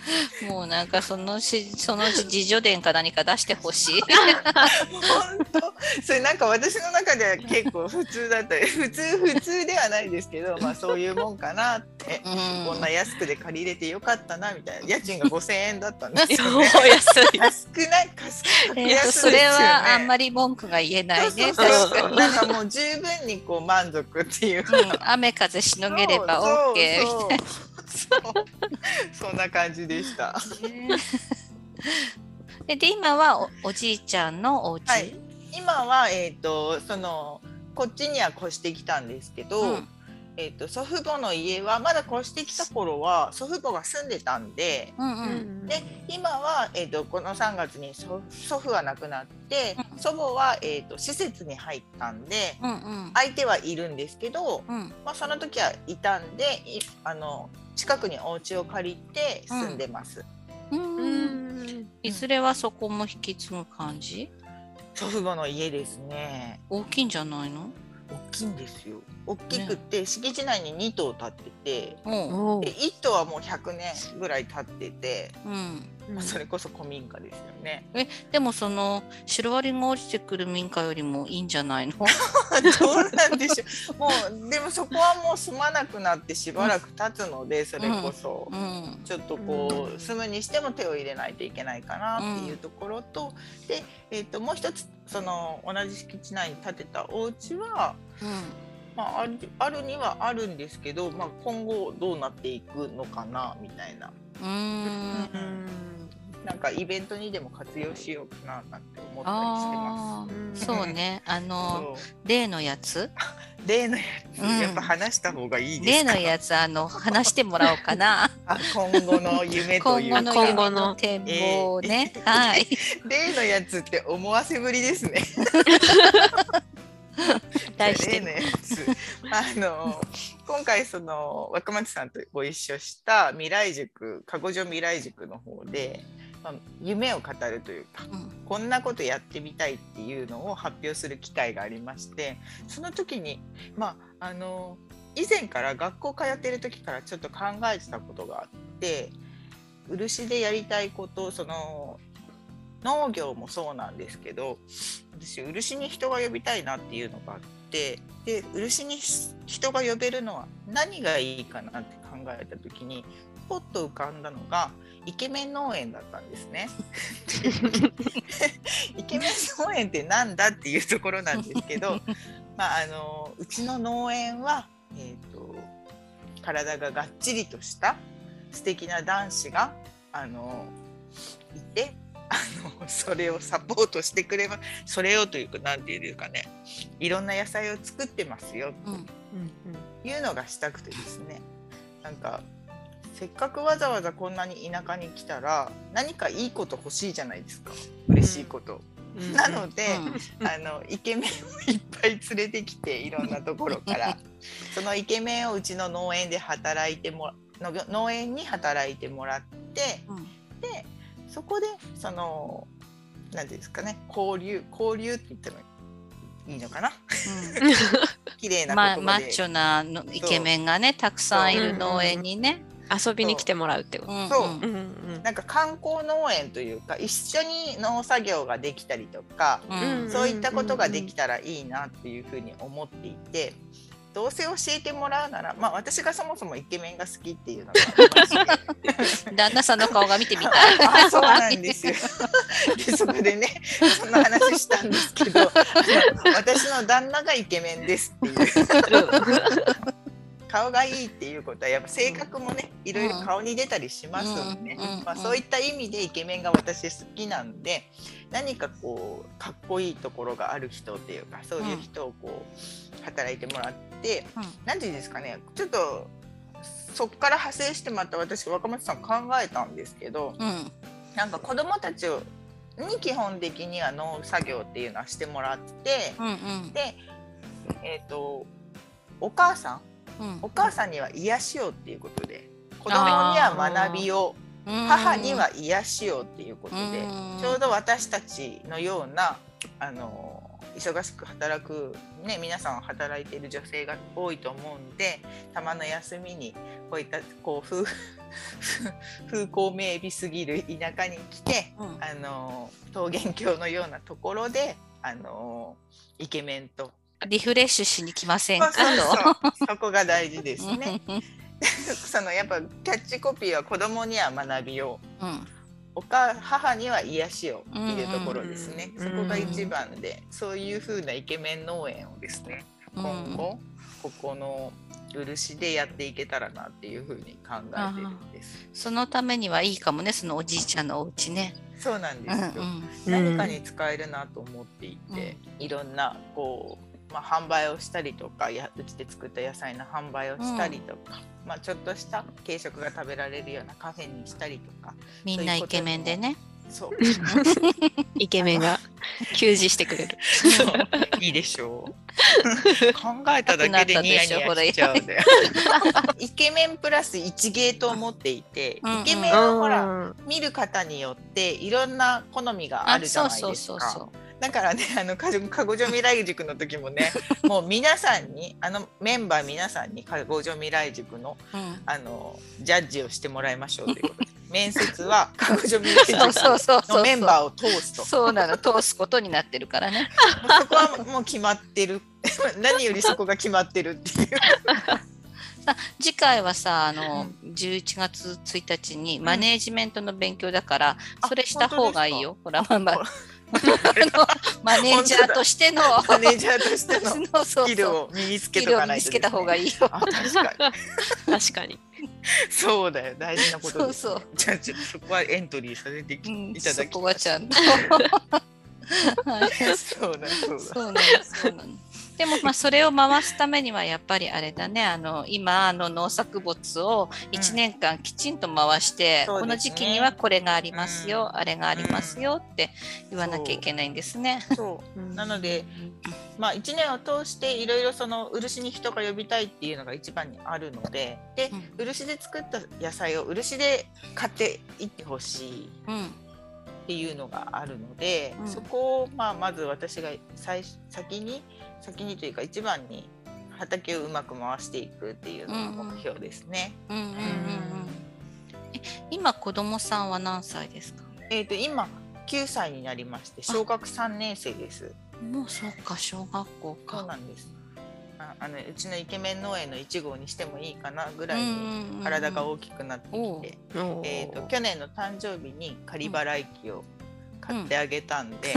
*laughs* もうなんかそのしその自助伝か何か出してほしい。*laughs* 本当。それなんか私の中では結構普通だったり *laughs* 普通普通ではないですけどまあそういうもんかなって、うん。こんな安くで借りれてよかったなみたいな。家賃が5,000円だったんですそうよね。安い。安くない安くえ安いね。それはあんまり文句が言えないね。そうそうそう。確かに。なんかもう十分にこう満足っていう。か、うん雨風しのげればそう OK そうそうそう。*laughs* そんな感じでした。*laughs* でで今はおおじいちゃんのお家、はい、今はえっ、とそのこっちには越してきたんですけど、うん。えっ、と祖父母の家はまだ越してきた頃は祖父母が住んでたんで。うんうん。で今は、えー、とこの3月に祖祖父は亡くなって、うん。祖母は、えー、と施設に入ったんでうんうん。相手はいるんですけど、うん。まあ、その時はいたんでいあの近くにお家を借りて住んでます。うん。うん。いずれはそこも引き継ぐ感じ？祖父母の家ですね。大きいんじゃないの？大きいんですよ。大きくて、敷地内に2棟建ってておうで1棟はもう100年ぐらい経ってて、うん、まあ、それこそ古民家ですよね。でもそのシロアリが落ちてくる民家よりもいいんじゃないの？*laughs* どうなんでしょう。もうでもそこはもう住まなくなってしばらく経つので、それこそ。うんちょっとこうう住むにしても手を入れないといけないかなっていうところと、で、えー、ともう一つその同じ敷地内に建てたお家は、まあ、あるあるにはあるんですけど、まあ、今後どうなっていくのかなみたいな。うんうんなんかイベントにでも活用しようかななんて思ったりしてまあーそうね。*laughs* あす。の例のやつ？例のやつ、うん。やっぱ話した方がいいですか？例のやつあの話してもらおうかな。*laughs* あ今後の夢というか。今後の展望をね、*laughs* はい。例のやつって思わせぶりですね。題して例のやつ。あの今回その若松さんとご一緒した未来塾籠女未来塾の方で、まあ、夢を語るというかうん。こんなことやってみたいっていうのを発表する機会がありましてその時にまああの以前から学校通ってる時からちょっと考えてたことがあって漆でやりたいことその農業もそうなんですけど私漆に人が呼びたいなっていうのがあってで漆に人が呼べるのは何がいいかなって考えた時にポッと浮かんだのがイケメン農園だったんですね。*laughs* イケメン農園ってなんだっていうところなんですけど、まあ、あのうちの農園は、えー、と体ががっちりとした素敵な男子があのいてあのそれをサポートしてくれますそれをというか何て言うかねいろんな野菜を作ってますようんというのがしたくてですねなんかせっかくわざわざこんなに田舎に来たら何かいいこと欲しいじゃないですか。嬉しいこと。なので、*laughs* あのイケメンをいっぱい連れてきていろんなところから。*laughs* そのイケメンをうちの農園で働いてもの農園に働いてもらってうん。でそこでその何ていうんですかね交流交流って言ってもいいのかな？*laughs* 綺麗なまマッチョなのイケメンがねたくさんいる農園にね。遊びに来てもらうってこと。うんそううんうんなんか観光農園というか一緒に農作業ができたりとか、そういったことができたらいいなっていうふうに思っていて。どうせ教えてもらうなら、まあ、私がそもそもイケメンが好きっていうのが *laughs* 旦那さんの顔が見てみたい。*laughs* あそうなんですよ。*laughs* でそこでねそんな話したんですけど私の旦那がイケメンですっていう顔がいいっていうことはやっぱ性格もねいろいろ顔に出たりしますので、うんうんまあ、そういった意味でイケメンが私好きなんで何かこうかっこいいところがある人っていうかそういう人をこう働いてもらって何て言うんですかねちょっとそこから派生してまた私若松さん考えたんですけどうん。なんか子どもたちをに基本的には農作業っていうのはしてもらってうんうん。で、えー、とお母さんお母さんには癒しをっていうことで子供には学びをうん。母には癒しをっていうことでうん。ちょうど私たちのようなあの忙しく働く、ね、皆さん働いている女性が多いと思うんでたまの休みにこういったこう風風光明媚すぎる田舎に来てうん。あの桃源郷のようなところであのイケメンとリフレッシュしに来ませんか？と。そこが大事ですね。う *laughs* んそのやっぱキャッチコピーは子供には学びをう。ん。お母母には癒しをっていうところですね、うん。そこが一番でそういう風なイケメン農園をですね今後ここの漆でやっていけたらなっていう風に考えてるんです。そのためにはいいかもね、そのおじいちゃんのお家ね。そうなんでうんすよ、うん何かに使えるなと思っていて、いろんなこう、まあ、販売をしたりとかやうちで作った野菜の販売をしたりとか、まあ、ちょっとした軽食が食べられるようなカフェにしたりとかみんなイケメンでね。そうイケメンが給仕してくれる。いいでしょう。考えただけでニヤニヤしちゃうんでイケメンプラス一芸と思っていて、うんうん。イケメンをほらうん見る方によっていろんな好みがあるじゃないですか。そうそうそうそう。だからね *laughs* あのかごじょ未来塾の時もね *laughs* もう皆さんにあのメンバー皆さんにかごじょ未来塾のうん。あのジャッジをしてもらいましょうということで。*laughs* 面接はかごじょ未来塾そうそう。のメンバーを通すと。そうなの、通すことになってるからね。そこはもう決まってる。何よりそこが決まってるっていう。次回はさ、あの、11月1日にマネージメントの勉強だから、あそれした方がいいよ。ほら、まあ *laughs* マネージャーとしての、マネージャーとしてのそうそうスキルそうを身につけとかないとにつけた方がいいいよ。あ確かに。確かに。*laughs* そうだよ。大事なことです、ね、そうじゃあちょっとそこはエントリーさせていうんただきそこはちゃんと。*laughs* はい。そうだそうだ。そうなの、そうなの。でもまあそれを回すためにはやっぱりあれだね。あの今あの農作物を1年間きちんと回して、そうですね。この時期にはこれがありますよ、うん。あれがありますよって言わなきゃいけないんですね。そう。なので、まあ、1年を通していろいろその漆に人が呼びたいっていうのが一番にあるのででうん。漆で作った野菜を漆で買っていってほしい。うんっていうのがあるので、うんそこをまあまず私が最先に先にというか一番に畑をうまく回していくっていうのが目標ですね。今子供さんは何歳ですか？えー、と今9歳になりまして小学3年生です。もうそうか小学校か。そうなんですああのうちのイケメン農園の1号にしてもいいかなぐらいにうんうんうん体が大きくなってきて、えー、と去年の誕生日に仮払い機を買ってあげたんで、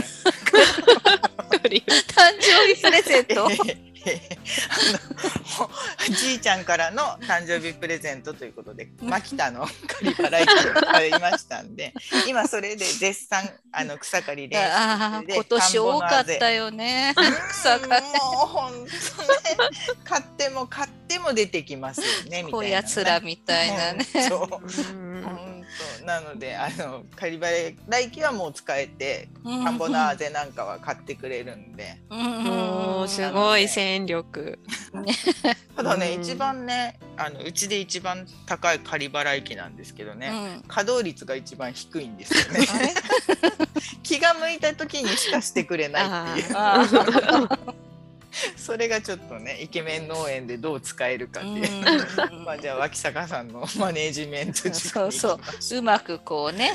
*laughs* *laughs* 誕生日プレゼント？*laughs* *laughs* あのおじいちゃんからの誕生日プレゼントということでマキタの仮払い買いましたんで今それで絶賛あの草刈りでああ今年多かったよね。草刈り。もう本当ね買っても買っても出てきますよねみたいな、こやつらみたいなね。そううん本当なのであの仮払い機はもう使えてうん。田んぼのあぜなんかは買ってくれるんで。もうすごい戦力。*laughs* ただね、うん。一番ねあのうちで一番高い仮払い機なんですけどね、うん。稼働率が一番低いんですよね。*laughs* 気が向いた時にしかしてくれないっていう *laughs* それがちょっとねイケメン農園でどう使えるかっていう、うん。*laughs* まあじゃあ脇坂さんの *laughs* マネージメントそうそう。うまくこうね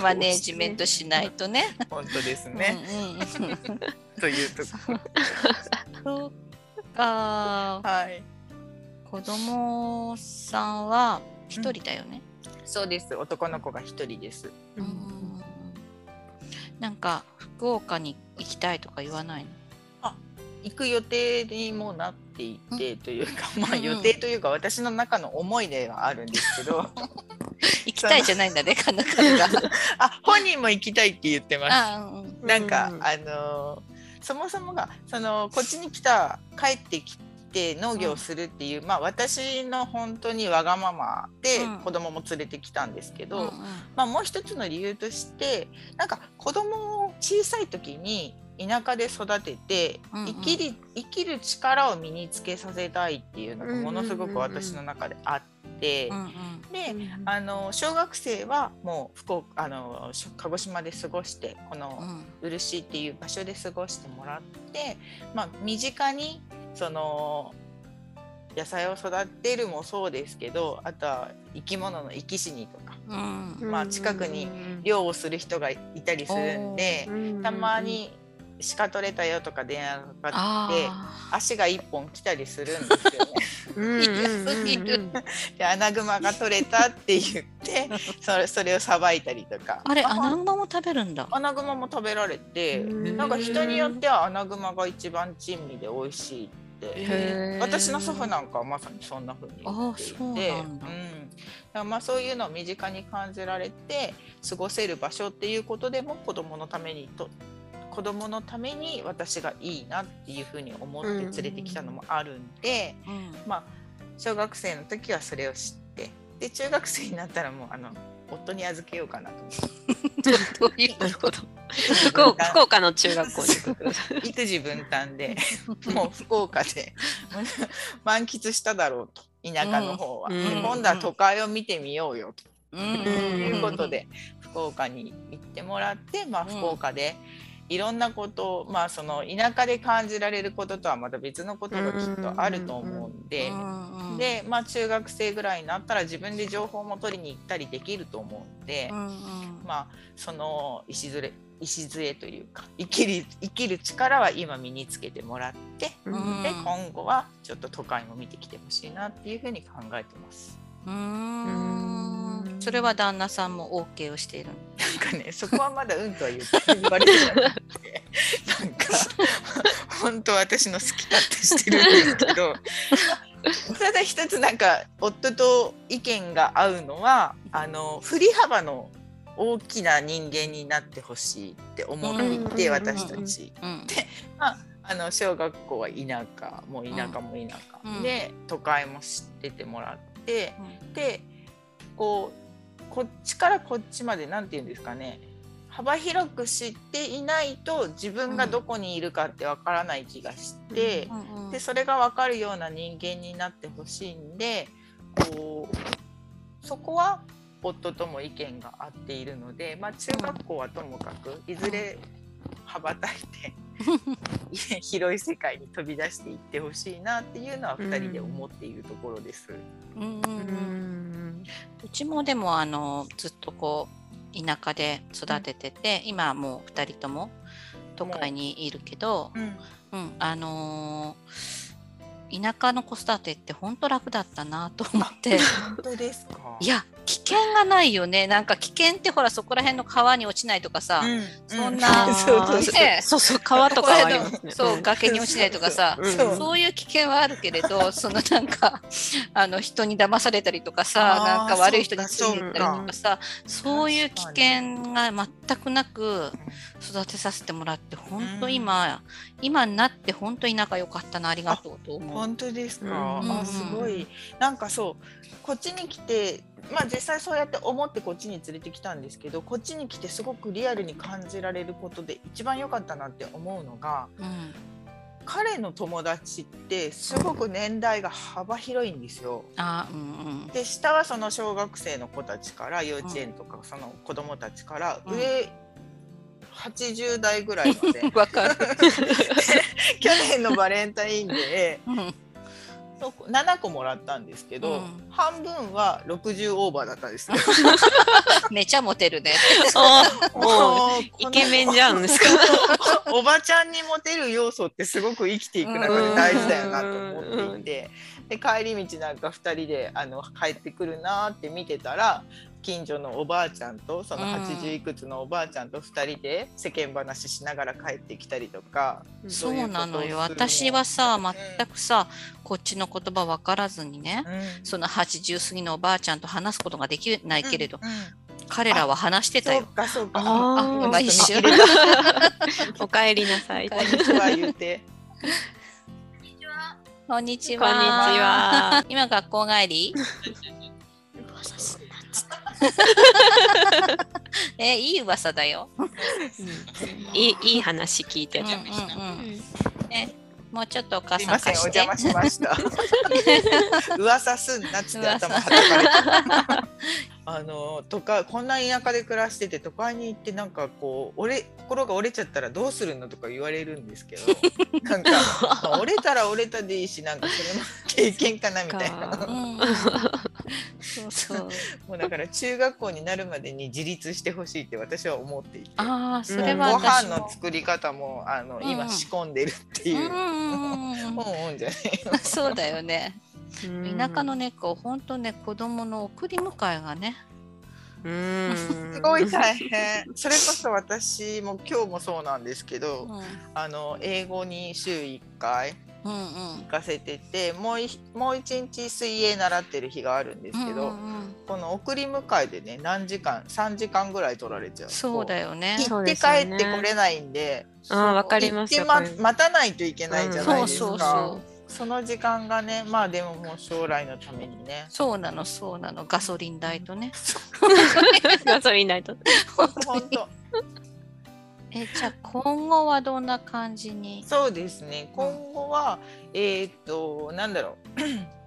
マネージメントしないとね。う本当ですね、うんうんうん。というところそうか。はい。子供さんは一人だよね。そうです。男の子が一人です。うん。なんか福岡に行きたいとか言わないの？行く予定にもなっていてというか、*laughs* まあうん予定というか私の中の思いではあるんですけど。*laughs* 行きたいじゃないんだね、かなかが。*laughs* あ本人も行きたいって言ってます。あうんうん。なんか、うんあのーそもそもがそのこっちに来た帰ってきて農業をするっていう、まあ私の本当にわがままでうん。子供も連れてきたんですけど、うんうん。まあもう一つの理由としてなんか子供を小さい時に田舎で育ててうんうん。生きる生きる力を身につけさせたいっていうのがものすごく私の中であって。うんうん。であの小学生はもう福岡あのし鹿児島で過ごしてこのうん。漆っていう場所で過ごしてもらって、まあ、身近にその野菜を育てるもそうですけどあとは生き物の生き死にとかうん。まあ近くに漁をする人がいたりするんでたまに鹿取れたよとか電話がかかってあ足が一本来たりするんですよね。で穴熊が取れたって言ってそれそれをさばいたりとか。ーあれまアナグマも食べるんだ。穴熊も食べられてなんか人によっては穴熊が一番珍味で美味しいって。私の祖父なんかはまさにそんな風に言っていて。うなんだ。うん、だからまあそういうのを身近に感じられて過ごせる場所っていうことでも子供のためにと子供のために私がいいなっていうふうに思って連れてきたのもあるんで、うん。まあ小学生の時はそれを知ってで中学生になったらもうあの夫に預けようかなと思って。*laughs* どういうなるほど。福岡。福岡の中学校に行く。*laughs* 育児分担で *laughs* もう福岡で満喫しただろうと田舎の方は、うん。で今度は都会を見てみようよと。うん。いうことで福岡に行ってもらって、まあ、うん。福岡でいろんなことを、まあ、その田舎で感じられることとはまた別のことがきっとあると思うんで。うんで、まあ、中学生ぐらいになったら自分で情報も取りに行ったりできると思うんで、うんうんまあ、その礎礎というか生きる生きる力は今身につけてもらって、うんで今後はちょっと都会も見てきてほしいなっていうふうに考えてます。うーんそれは旦那さんも OK をしている。のなんかねそこはまだうんとは言って言われてなくてなんか本当私の好き勝手してるんですけど *laughs* ただ一つなんか夫と意見が合うのはあの振り幅の大きな人間になってほしいって思っていて、うん私たち。うん。まあ、あの小学校は田舎もう田舎も。田舎、うん。で都会も知っててもらって、でこうこっちからこっちまで何て言うんですかね。幅広く知っていないと自分がどこにいるかってわからない気がして、うんうんでそれが分かるような人間になってほしいんでこうそこは夫とも意見が合っているので、まあ、中学校はともかくいずれ羽ばたいて *laughs* 広い世界に飛び出していってほしいなっていうのは2人で思っているところです。うんうんううん。んうちもでもあのずっとこう田舎で育ててて、今はもう2人とも都会にいるけど、うん。うん、あのー田舎の子育てって本当楽だったなと思って。本当ですか？いや危険がないよね。なんか危険ってほらそこら辺の川に落ちないとかさ、うんそんなう *laughs* そうそうそう。ねそうそう川とかはありますね。そう崖に落ちないとかさ、*laughs* う。ん。そういう危険はあるけれど、*laughs* そのなんかあの人に騙されたりとかさ、なんか悪い人についていったりとかさ、そういう危険が全くなく育てさせてもらって、本当今、今になって本当に仲良かったな、ありがとうと思う。本当ですか、うん。あすごい。なんかそうこっちに来てまあ実際そうやって思ってこっちに連れてきたんですけどこっちに来てすごくリアルに感じられることで一番良かったなって思うのがうん彼の友達ってすごく年代が幅広いんですよ。あうんうん。で下はその小学生の子たちから幼稚園とかその子供たちからうん。上80代ぐらいまで。*laughs* *laughs* 去年のバレンタインデーうんそう7個もらったんですけど、うん半分は60オーバーだったんですよ。*laughs* めちゃモテるね。おもううイケメンじゃんですか。おばちゃんにモテる要素ってすごく生きていく中で大事だよなと思っていてで帰り道なんか2人であの帰ってくるなーって見てたら近所のおばあちゃんとそのうん80いくつのおばあちゃんと2人で世間話しながら帰ってきたりとかそうなのよ。そういうことをするの私はさ、全くさ、こっちの言葉分からずにね、うんその80過ぎのおばあちゃんと話すことができないけれど、うんうん彼らは話してたそうよ。かそうか。あー今一瞬ちょっと見切れたお帰りなさい。こんにちは言うて。こんにちこんにちは。は。今学校帰り？*laughs* *laughs* え、いい噂だよ。いいいい話聞いてる。うんうんうんね、もうちょっとお母すいませんおさん貸して。邪魔しました。*laughs* 噂すんなっつって頭はたかれて。あの都会こんな田舎で暮らしてて都会に行ってなんかこう折れ心が折れちゃったらどうするのとか言われるんですけど *laughs* なんか、まあ折れたら折れたでいいしなんかそれも経験かなみたいなそうそう。*laughs* もうだから中学校になるまでに自立してほしいって私は思っていて。ああ、それはご飯。の作り方もあの、うん今仕込んでるっていうう。んうんうんうんうん *laughs* うんじゃねそうだよね。うん田舎の猫、本当ね、子供の送り迎えがね。うんすごい大変。それこそ私も今日もそうなんですけど、うんあの英語に週1回うんうん行かせてて、もういもう一日水泳習ってる日があるんですけど、うんうんうんこの送り迎えでね何時間3時間ぐらい取られちゃう。そうだよね。行って帰ってこれないんで、あーわかります行ってま待たないといけないじゃないですか。そうそうそうその時間がね、まあでももう将来のためにね。そうなの、そうなの。ガソリン代とね。*laughs* ガソリン代と。本当。え、じゃあ今後はどんな感じに？そうですね。今後は、えっ、と、なんだろう。*clears throat*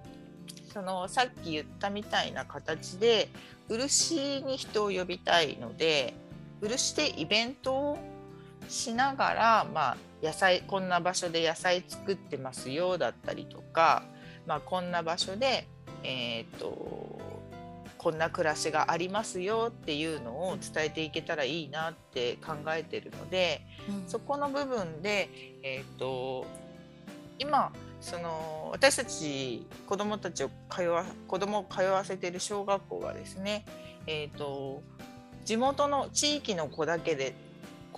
そのさっき言ったみたいな形で漆に人を呼びたいので漆でイベントをしながら、まあ、野菜こんな場所で野菜作ってますよだったりとか、まあ、こんな場所で、えー、とこんな暮らしがありますよっていうのを伝えていけたらいいなって考えてるので。うんそこの部分で、えー、と今その私たち子どもたちを通わ子供を通わせている小学校がですね、えー、と地元の地域の子だけで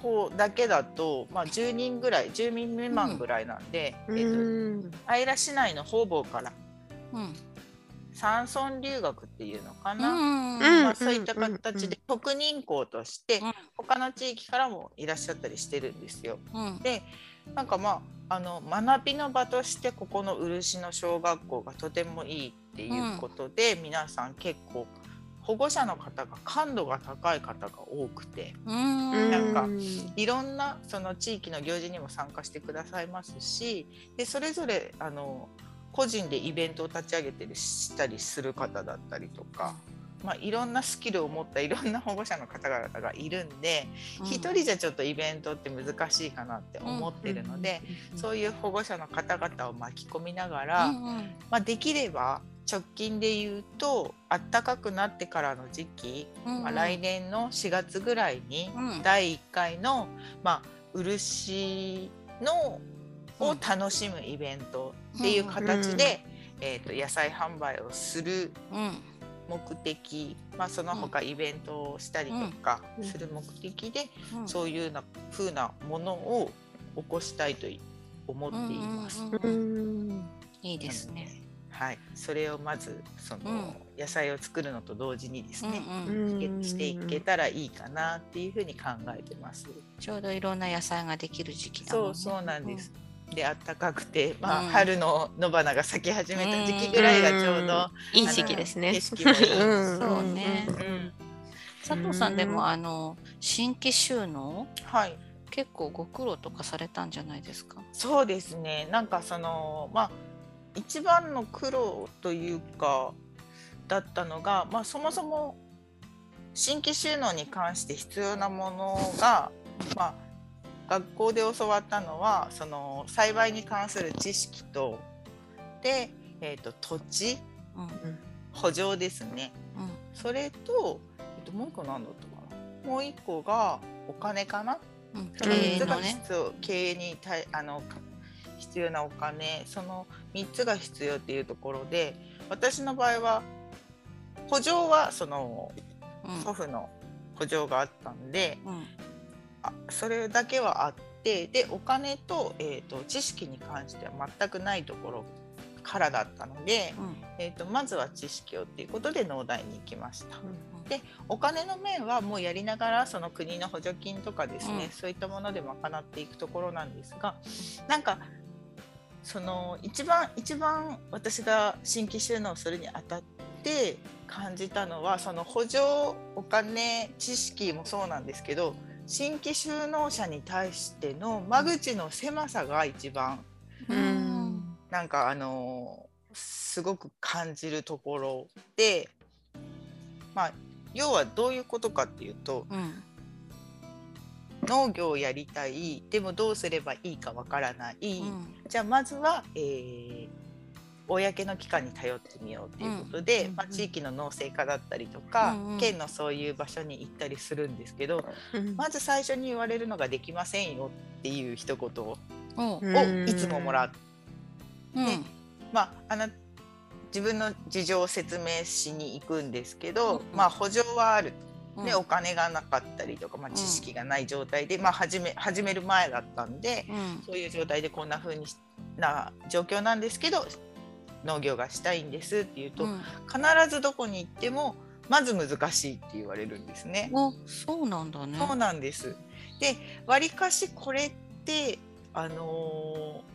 子だけだと、まあ、10人ぐらい10人未満ぐらいなんで、えー、と姶良市内の方々からうん。山村留学っていうのかな、うん。うん。まあ、そういった形で特任校としてうん。他の地域からもいらっしゃったりしてるんですよ。うん。でなんかまああの学びの場としてここの漆の小学校がとてもいいっていうことで、皆さん結構保護者の方が感度が高い方が多くてうん。なんかいろんなその地域の行事にも参加してくださいますしでそれぞれあの個人でイベントを立ち上げてるしたりする方だったりとか、まあ、いろんなスキルを持ったいろんな保護者の方々がいるんで一、人じゃちょっとイベントって難しいかなって思ってるので、そういう保護者の方々を巻き込みながら、まあ、できれば直近で言うと暖かくなってからの時期、うんまあ、来年の4月ぐらいにうん。第1回の、まあ、漆のを楽しむイベントっていう形で、えー、と野菜販売をするうん。目的、まあ、その他イベントをしたりとかうん。する目的で、うん。そういうな風なものを起こしたいと思っています。うんうんうん。うん。いいですね。はい、それをまずその、うん。野菜を作るのと同時にですね、うんうん。していけたらいいかなっていうふうに考えてます。ちょうどいろんな野菜ができる時期だもんね。そうそうなんです。で暖かくて、まあうん。春の野花が咲き始めた時期ぐらいがちょうど、いい時期ですね。そうね。うん。佐藤さんでうん。もあの新規収納？はい、結構ご苦労とかされたんじゃないですか？そうですね。なんかそのまあ一番の苦労というかだったのが、まあそもそも新規収納に関して必要なものがまあ学校で教わったのはその栽培に関する知識とで、えー、と土地うん。補助ですね。うん。それと,、えっともう一個何だったかな。もう一個がお金かな。うん。その経3つが営のね。経営にあのか必要なお金その3つが必要っていうところで私の場合は補助はそのうん。祖父の補助があったんで、うん。あそれだけはあってでお金と,、えー、と知識に関しては全くないところからだったので、うん。えー、とまずは知識をっていうことで農大に行きました。お金の面はもうやりながらその国の補助金とかですね、うん。そういったもので賄っていくところなんですがなんかその一番一番私が新規収納するにあたって感じたのはその補助お金知識もそうなんですけど新規収納者に対しての間口の狭さが一番うん。なんかあのすごく感じるところでまあ要はどういうことかっていうとうん農業をやりたい。でもどうすればいいかわからない、うん。じゃあまずは、えー公の機関に頼ってみようということで、うん。まあ、地域の農政課だったりとか、うんうん。県のそういう場所に行ったりするんですけどうん。まず最初に言われるのができませんよっていう一言をいつももらって。うん。ねまあ、あの自分の事情を説明しに行くんですけど、うん。まあ、補助はある、うん。ねお金がなかったりとか、まあ、知識がない状態で、まあ、始め始める前だったんで、うん。そういう状態でこんな風にしな状況なんですけど農業がしたいんですっていうと、うん。必ずどこに行ってもまず難しいって言われるんですね。おそうなんだね。そうなんです。で、わりかしこれってあのー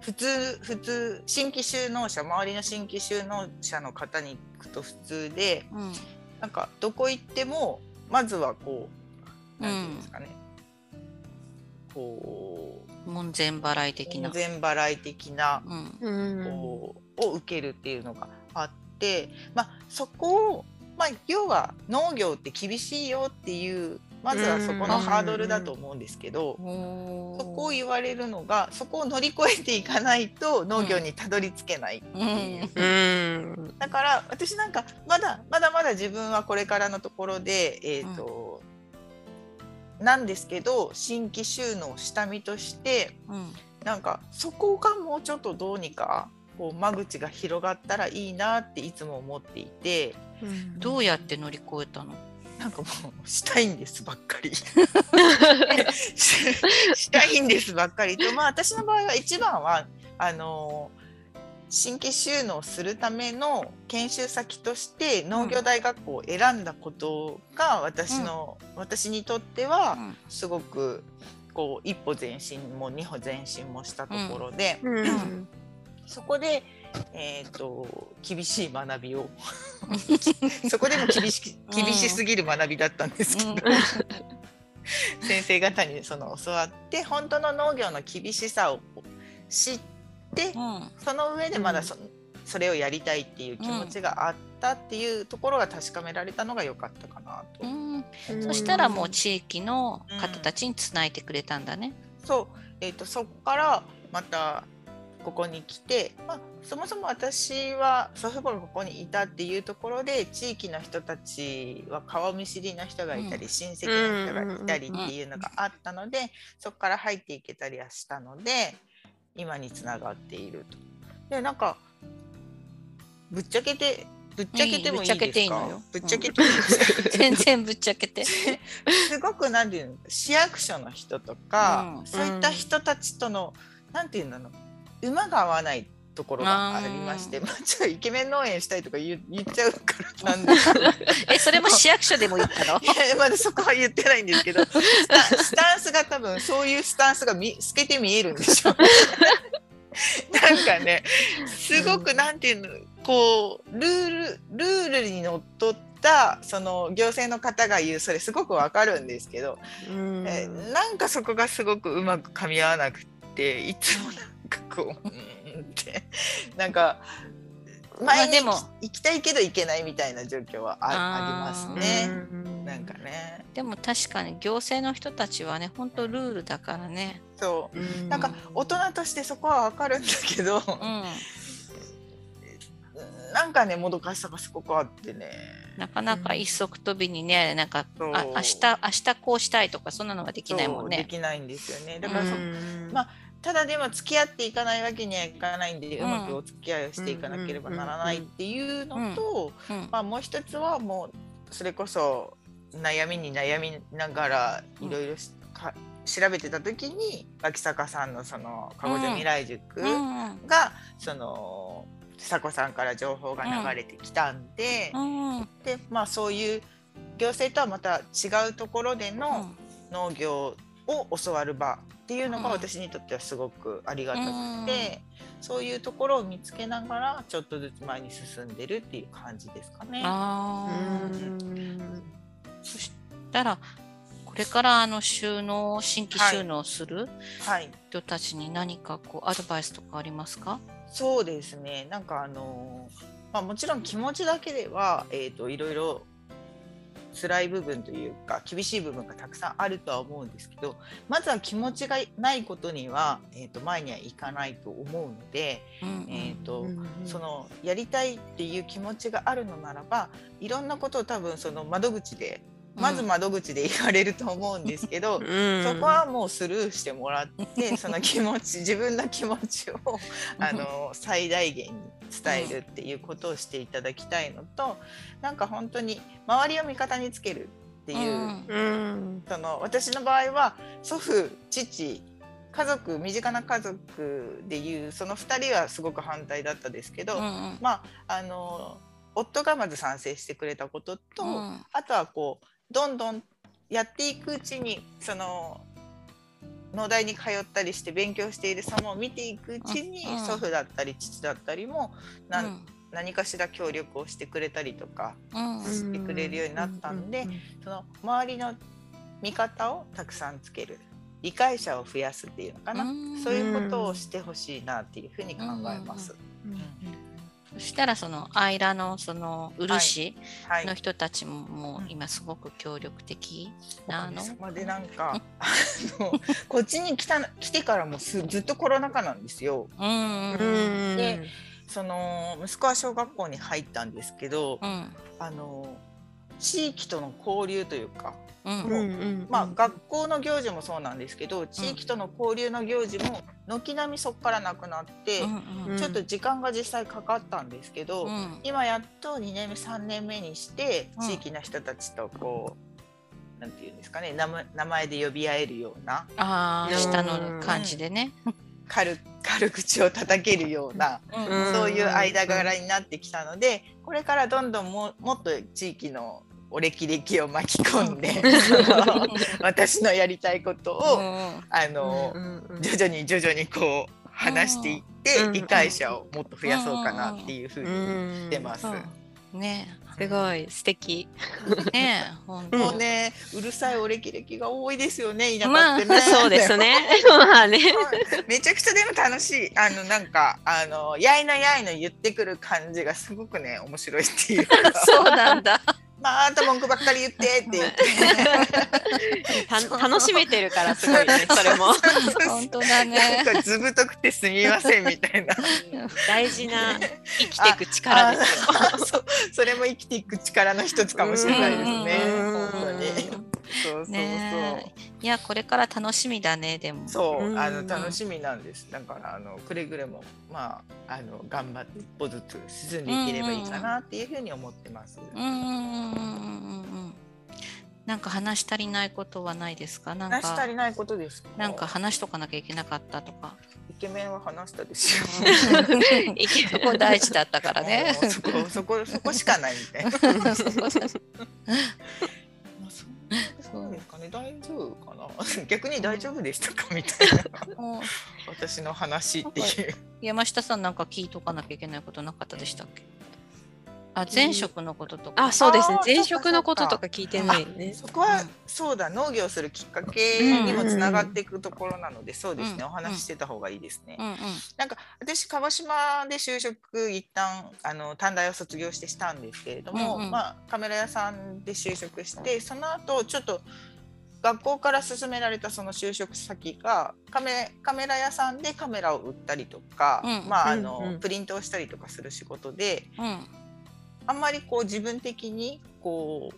普通普通新規就農者周りの新規就農者の方に行くと普通でうんなんかどこ行ってもまずはこうなんていうんですかね、こ門前払いう的な。門前払い的なうん。うん。こうを受けるっていうのがあって、まあ、そこを、まあ、要は農業って厳しいよっていうまずはそこのハードルだと思うんですけど、おそこを言われるのがそこを乗り越えていかないと農業にたどり着けないっていう。うん。うん。だから私なんかまだまだまだ自分はこれからのところで、えーとなんですけど新規収納下見としてうん。なんかそこがもうちょっとどうにかこう間口が広がったらいいなっていつも思っていて。どうやって乗り越えたの？なんかもうしたいんですばっかり。し *laughs* したいんですばっかりと。まあ私の場合は一番はあの新規収納するための研修先として農業大学校を選んだことが私の、私にとってはうん。すごくこう一歩前進も二歩前進もしたところで、うん。そこで、えー、と厳しい学びを。*laughs* そこでも厳し厳しすぎる学びだったんですけど、*laughs* 先生方にその教わって本当の農業の厳しさを知ってうん。その上でまだそ,、それをやりたいっていう気持ちがあったっていうところが確かめられたのが良かったかなと。そしたらもう地域の方たちにつないでくれたんだね。そう、えー、とそこからまたここに来て、まあ、そもそも私は祖父母がここにいたっていうところで地域の人たちは顔見知りの人がいたり、うん。親戚の人がいたりっていうのがあったので、そこから入っていけたりはしたので今につながっていると。でなんかぶっちゃけてぶっちゃけてもいいですか？ぶっちゃけていいのよ。ぶっちゃけていいですか？*laughs* 全然ぶっちゃけて。すごくなんていうの？市役所の人とか、うん。そういった人たちとの、なんていうの？馬が合わないところがありまして、うまあ、ちょっとイケメン農園したいとか言う言っちゃうからなんで *laughs* え、それも市役所でも言ったのやまだそこは言ってないんですけどスタンスが多分そういうスタンスが見透けて見えるんでしょうなんかねすごくなんていうのこうルールルールにのっとったその行政の方が言うそれすごくわかるんですけど、うん。えーなんかそこがすごくうまく噛み合わなくていつもなんかこうんって。なんか前にまあでも行きたいけど行けないみたいな状況はあありますね。うん。なんかね。でも確かに行政の人たちはね本当ルールだからね。そう。なんか大人としてそこはわかるんだけど、うん。なんかねもどかしさがすごくあってね。なかなか一足飛びにね、なんか、そう。あ明日、明日こうしたいとか、そんなのができないもんそうでね。きないんですよね。だからそ、うん。まあただでも付き合っていかないわけにはいかないんで、ううんまくお付き合いをしていかなければならないっていうのと、うんまあ、もう一つはもうそれこそ悩みに悩みながらうんいろいろ調べてた時に脇坂さんのそのかごじゃ未来塾うんが、その佐子さんから情報が流れてきたんで、うん。でまあそういう行政とはまた違うところでの農業を教わる場っていうのがうん私にとってはすごくありがたくうんて、そういうところを見つけながらちょっとずつ前に進んでるっていう感じですかね。そしたら、これからあの収納、新規収納するはい人たちに何かこうアドバイスとかありますか？そうですね。なんかあのまあ、もちろん気持ちだけでは、えー、といろいろ辛い部分というか厳しい部分がたくさんあるとは思うんですけどまずは気持ちがないことには、えー、と前にはいかないと思うので、うんえーとうんそのやりたいっていう気持ちがあるのならばいろんなことを多分その窓口でまず窓口で言われると思うんですけど、うん。そこはもうスルーしてもらって *laughs* その気持ち自分の気持ちをあの最大限に伝えるっていうことをしていただきたいのとなんか本当に周りを味方につけるっていう、うん。うんその私の場合は祖父父家族身近な家族でいうその2人はすごく反対だったですけど、うんうん。まああの夫がまず賛成してくれたことと、うん。あとはこうどんどんやっていくうちにその農大に通ったりして勉強している様を見ていくうちに、うんうん。祖父だったり父だったりもなん。何かしら協力をしてくれたりとかうん。してくれるようになったんでその周りの味方をたくさんつける。理解者を増やすっていうのかな、うん。そういうことをしてほしいなっていうふうに考えます。そしたらそのアイラのその漆はい。の人たちももううん今すごく協力的おなの？までなんかあの *laughs* こっちに来た来てからもすずっとコロナ禍なんですよ。うん。でその息子は小学校に入ったんですけど、うん。あの地域との交流というか、まあ、学校の行事もそうなんですけど地域との交流の行事も軒並みそこからなくなって、うんちょっと時間が実際かかったんですけど、うん。今やっと2年目3年目にしてうん。地域の人たちとこう、なんていうんですかね名前名前で呼び合えるようなうん。ああ下の感じでね。軽軽口を叩けるような、うん。そういう間柄になってきたのでこれからどんどんももっと地域のお歴々を巻き込んで、私のやりたいことを、あの、徐々に徐々にこう話していって、うん理解者をもっと増やそうかなっていうふうにうんしてます。ねすごい素敵。えねえ本当もうね、うるさいお歴々が多いですよね、田舎まあってね。そうですね。*laughs* まあね。めちゃくちゃでも楽しい。あの、なんか、あの、やいのやいの言ってくる感じがすごくね、面白いっていうか。*laughs* そうなんだ。まあ、あんた文句ばっかり言ってって言って。*laughs* た楽しめてるからすごいね。それも本当だね。なんかずぶとくてすみませんみたいな。大事な生きていく力ですそうそれも生きていく力の一つかもしれないですね。うん本当に。そうそうそう。ねいやこれから楽しみだねでも。そう、うんあの楽しみなんです。だからあのくれぐれもまああの頑張って一歩ずつ進んでいければいいかなっていうふうに思ってます。うんうんうんうんうんうん。なんか話し足りないことはないですか？なんか話し足りないことですか？なんか話しとかなきゃいけなかったとか。イケメンは話したですよ。*laughs* そこ大事だったからね。*laughs* そこそこそこしかないみたいな。ま *laughs* あそんなそうですかね大丈夫かな？逆に大丈夫でしたか？みたいな。私の話っていう。山下さんなんか聞いとかなきゃいけないことなかったでしたっけ？あ前職のこととか。あ、そうですね。前職のこととか聞いてないよね。そこは、うん。そうだ農業するきっかけにもつながっていくところなので、そうですね、うん。お話ししてた方がいいですね。うんうん。なんか私鹿児島で就職一旦あの短大を卒業してしたんですけれども、うんうん。まあカメラ屋さんで就職してその後ちょっと学校から勧められたその就職先がカメカメラ屋さんでカメラを売ったりとか、うん。まああの、うんうん。プリントをしたりとかする仕事でうんあんまりこう自分的にこう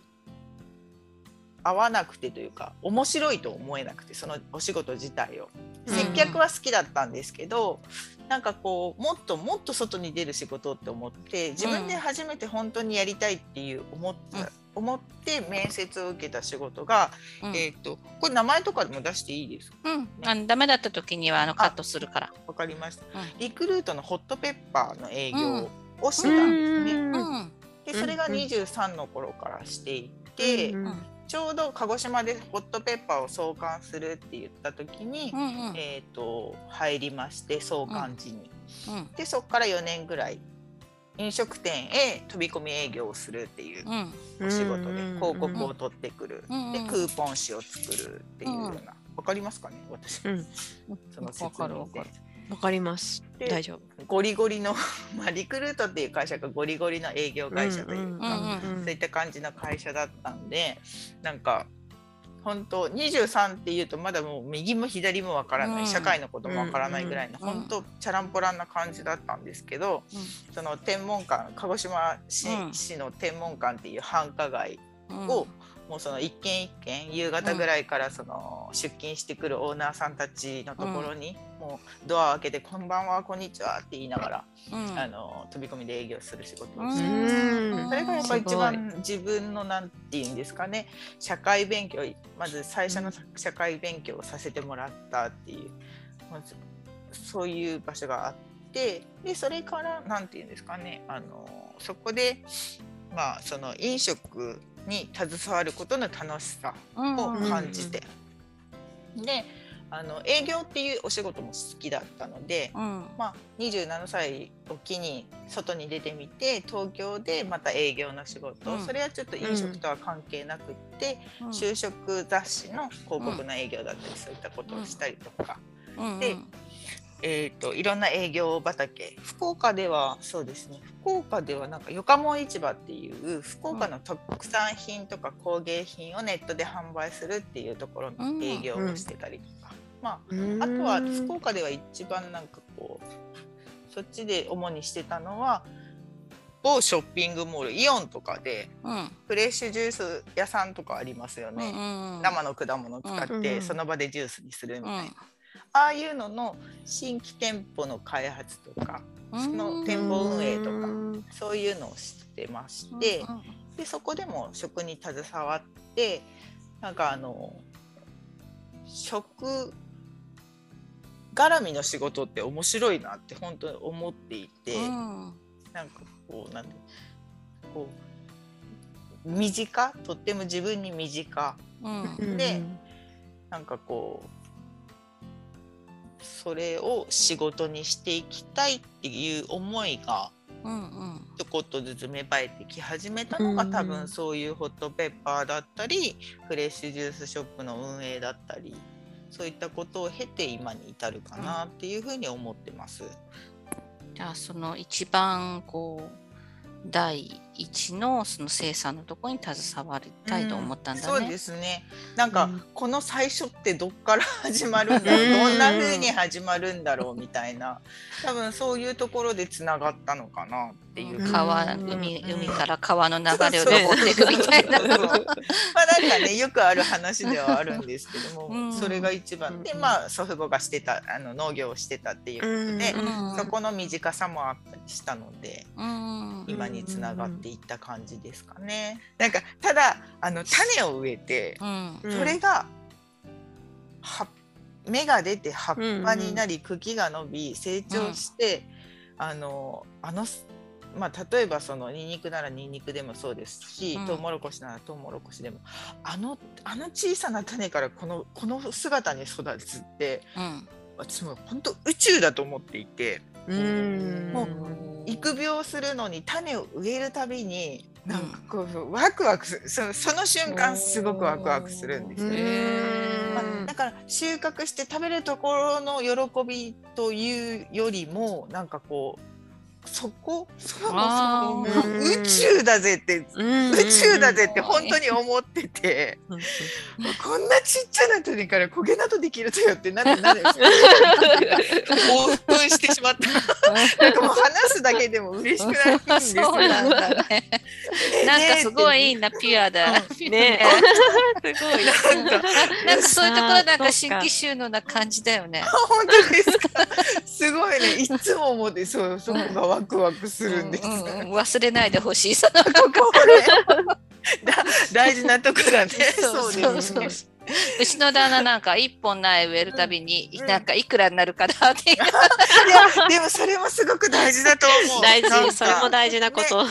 合わなくてというか面白いと思えなくてそのお仕事自体を。接客は好きだったんですけど、なんかこうもっともっと外に出る仕事って思って自分で初めて本当にやりたいっていう思った、うん。思って面接を受けた仕事が、うん。えっ、とこれ名前とかでも出していいですか？うん、あのダメだった時にはあのカットするから。わかりました、うん。リクルートのホットペッパーの営業をしてたんですね、うん。うん。でそれがうんうん23の頃からしていて、うんうん。ちょうど鹿児島でホットペッパーを創刊するって言った時に、うんうん。えー、と入りまして創刊時に。うん。でそこから4年ぐらい飲食店へ飛び込み営業をするっていううん。お仕事でうん広告を取ってくる、うんでクーポン紙を作るっていうような、わかりますかね私、うん。その説わかる明でわかります。で大丈夫。ゴリゴリの、*laughs* まあ、リクルートっていう会社がゴリゴリの営業会社というか、うんそういった感じの会社だったんでなんか本当23っていうとまだもう右も左もわからない、うん。社会のこともわからないぐらいの、うん本当チャランポランな感じだったんですけど、その天文館鹿児島市,、うん。市の天文館っていう繁華街うん。を、もうその一軒一軒夕方ぐらいからその出勤してくるオーナーさんたちのところに、もうドアを開けて「こんばんはこんにちは」って言いながら、うん。あの飛び込みで営業する仕事をうしてうん。それがやっぱ一す番自分のなんていうんですかね社会勉強まず最初の社会勉強をさせてもらったっていうそういう場所があってでそれからなんていうんですかねあのそこでまあその飲食に携わることの楽しさうんを感じて、であの営業っていうお仕事も好きだったので、うん。まあ、27歳を機に外に出てみて東京でまた営業の仕事、うん。それはちょっと飲食とは関係なくって、うん。就職雑誌の広告の営業だったり、そういったことをしたりとか、うん。でえー、といろんな営業畑。福岡ではそうですね。福岡ではなんかよかもん市場っていう福岡の特産品とか工芸品をネットで販売するっていうところの営業をしてたりとか、まああとは福岡では一番なんかこうそっちで主にしてたのは某ショッピングモールイオンとかでうん。フレッシュジュース屋さんとかありますようんね、うん。生の果物を使ってうん。その場でジュースにするみたいな、うんああいうのの新規店舗の開発とかその店舗運営とかそういうのをしてましてでそこでも食に携わってなんかあの食絡みの仕事って面白いなって本当に思っていて、うん。なんかこうなんでこう身近とっても自分に身近うん。でなんかこうそれを仕事にしていきたいっていう思いがちょこっとずつ芽生えてき始めたのが、うん多分そういうホットペッパーだったりフレッシュジュースショップの運営だったりそういったことを経て今に至るかなっていうふうに思ってます。じゃあその一番こう第一のその生産のところに携わりたいと思ったんだね。そうですね。なんか、うんこの最初ってどっから始まるんだろう、う *laughs* んどんな風に始まるんだろうみたいな、多分そういうところでつながったのかなっていううん。川、うん海うん。海から川の流れを登っていくみたいな。*laughs* まあなんかねよくある話ではあるんですけども、*laughs* うん。それが一番。でうんまあ祖父母がしてたあの農業をしてたっていうことで、うん。そこの短さもあったりしたので。うん。今につながっていった感じですかね。なんかただあの種を植えて、それがは芽が出て葉っぱになり、茎が伸び成長して、あのあのまあ、例えばそのニンニクならニンニクでもそうですし、うん。トウモロコシならトウモロコシでもあのあの小さな種からこのこの姿に育つってうん私も本当宇宙だと思っていてうん。も育苗するのに種を植えるたびになんかこうワクワクするそのその瞬間すごくワクワクするんですよね。まあ、だから収穫して食べるところの喜びというよりもなんかこうそこ？そもそも宇宙だぜって宇宙だぜって本当に思ってて。こんなちっちゃな鳥から焦げなどできるとよってなってなる興奮してしまった。なんかもう話すだけでも嬉しくなるんですよなんか。ね *laughs* なんかすごいいいなピュアだ。ねすごいなんかなんかそういうところなんか新規収納な感じだよね。本当ですか？すごいね。いつも思ってそうそこがワクワクするんです。うんうんうん、忘れないでほしい。その *laughs* こ大事なとこだね。そうそうそううちの旦那なんか一本苗植えるたびに、うん、なんかいくらになるかなって。いやでもそれもすごく大事だと思う。大事それも大事なこと。ね、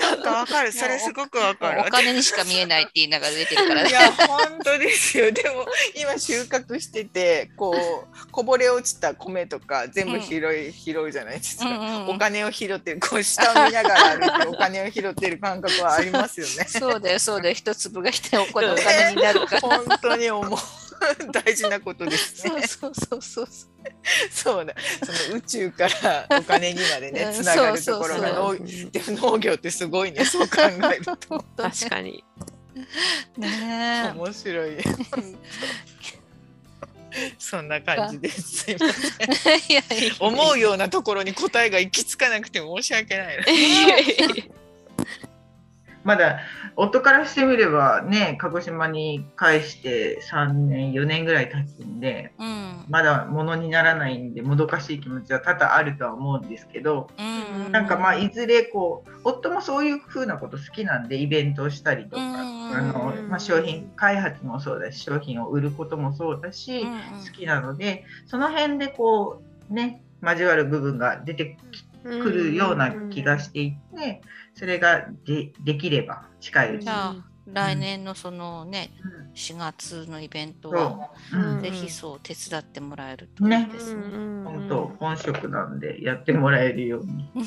なんかわかるそれすごくわかる。お金にしか見えないって言いながら出てるからね。いや本当ですよ。でも今収穫しててこうこぼれ落ちた米とか全部拾い、うん、拾うじゃないですか。うんうんうん、お金を拾ってるこう下を見ながら歩いてお金を拾ってる感覚はありますよね。*laughs* そうだよそうだよ一粒が一お金になるから。*laughs* 本当に思う。*laughs* 大事なことですね。そうそうそうそう。そうだ。その宇宙からお金にまでね、つながるところが農農業ってすごいね、そう考えると。確かに。ね面白い。そんな感じです。すいません。いやいや思うようなところに答えが行き着かなくて申し訳ない。まだ夫からしてみればね鹿児島に返して3年4年ぐらい経つんで、うん、まだものにならないんでもどかしい気持ちは多々あるとは思うんですけど、うんうん、なんかまあいずれこう夫もそういう風なこと好きなんでイベントをしたりとか、うんうん、あのまあ、商品開発もそうだし商品を売ることもそうだし、うんうん、好きなのでその辺でこうね交わる部分が出てくるような気がしていて。それがでできれば近いうちに。来年のそのね、うん、4月のイベントは、うん、ぜひそう手伝ってもらえるといいですね。本当本職なんでやってもらえるように。*laughs*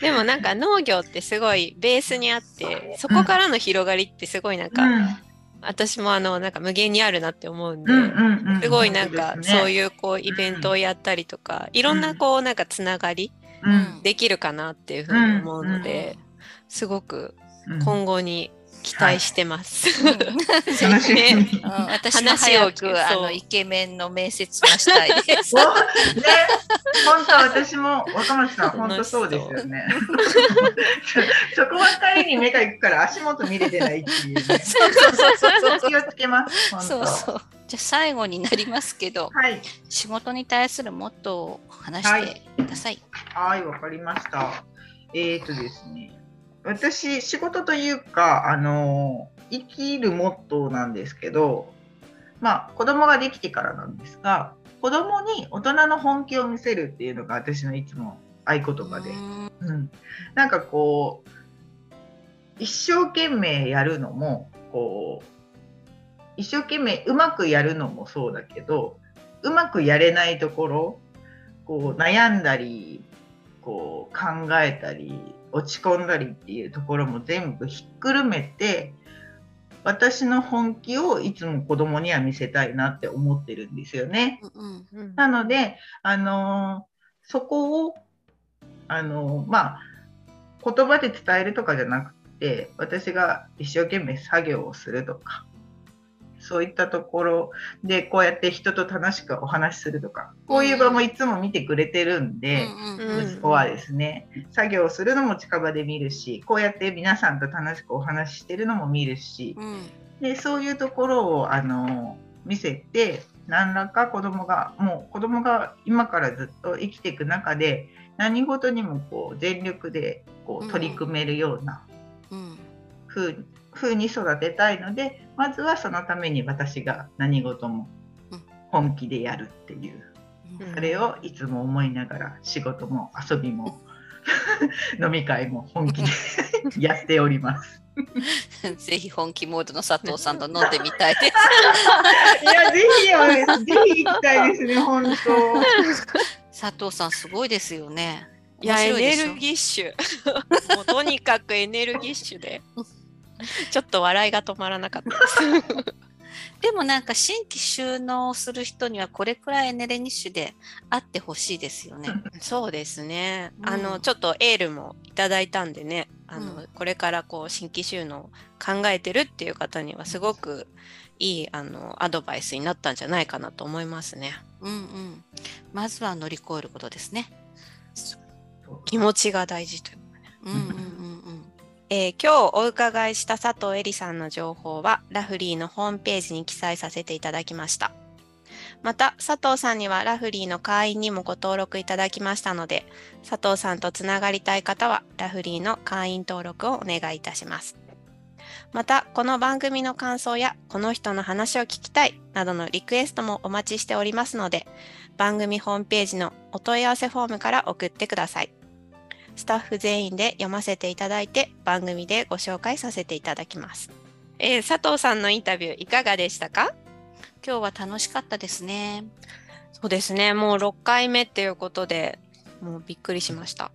でもなんか農業ってすごいベースにあってそこからの広がりってすごいなんか、うん、私もあのなんか無限にあるなって思うんで、すごいなんかそういうこうイベントをやったりとか、いろんなこうなんかつながり。できるかなっていうふうに思うので、すごく今後に期待してます。はいね、私も早くあのイケメンの面接がしたいです。ね、本当私も若松さん本当そうですよね。そこばっかりに目がいくから足元見れてないっていうね。そうそうそうそう気をつけます。そうそう。じゃあ最後になりますけど、はい、仕事に対するモットーを話してください。はい、わ、かりました。えっ、ー、とですね、私、仕事というか、あの、生きるモットーなんですけど、まあ、子供ができてからなんですが、子供に大人の本気を見せるっていうのが私のいつも合言葉で、うん、なんかこう、一生懸命やるのも、こう、一生懸命うまくやるのもそうだけどうまくやれないところこう悩んだりこう考えたり落ち込んだりっていうところも全部ひっくるめて私の本気をいつも子供には見せたいなって思ってるんですよね。うんうん、なので、あのそこを、あのまあ、言葉で伝えるとかじゃなくて私が一生懸命作業をするとかそういったところでこうやって人と楽しくお話しするとかこういう場もいつも見てくれてるんで、息子はですね作業をするのも近場で見るしこうやって皆さんと楽しくお話ししてるのも見るし、でそういうところをあの見せて何らか子供がもう子供が今からずっと生きていく中で何事にもこう全力でこう取り組めるような風風に育てたいのでまずはそのために私が何事も本気でやるっていう、うん、それをいつも思いながら仕事も遊びも *laughs* 飲み会も本気で *laughs* やっております。*laughs* ぜひ本気モードの佐藤さんと飲んでみたいです。いやぜひぜひ行きたいですね本当。佐藤さんすごいですよね。いや、エ面白いでしょネルギッシュ。もうとにかくエネルギッシュで、*laughs* ちょっと笑いが止まらなかったです。*laughs* でもなんか新規収納する人にはこれくらいエネルギッシュであってほしいですよね。そうですね。うんあの、ちょっとエールもいただいたんでね、あの、うこれからこう、新規収納を考えてるっていう方には、すごくいい、あの、アドバイスになったんじゃないかなと思いますね。うんうん。まずは乗り越えることですね。気持ちが大事という。うんうんうんうん。えー今日お伺いした佐藤恵里さんの情報はラフリーのホームページに記載させていただきました。また佐藤さんにはラフリーの会員にもご登録いただきましたので佐藤さんとつながりたい方はラフリーの会員登録をお願いいたします。またこの番組の感想やこの人の話を聞きたいなどのリクエストもお待ちしておりますので番組ホームページのお問い合わせフォームから送ってください。スタッフ全員で読ませていただいて番組でご紹介させていただきます。えー佐藤さんのインタビューいかがでしたか？今日は楽しかったですね。そうですね、もう6回目っていうことでもうびっくりしました。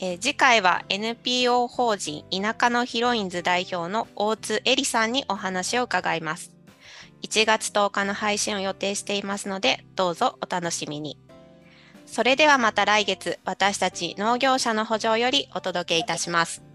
えー次回は NPO 法人田舎のヒロインズ代表の大津絵里さんにお話を伺います。1月10日の配信を予定していますので、どうぞお楽しみに。それではまた来月、私たち農業者の補助よりお届けいたします。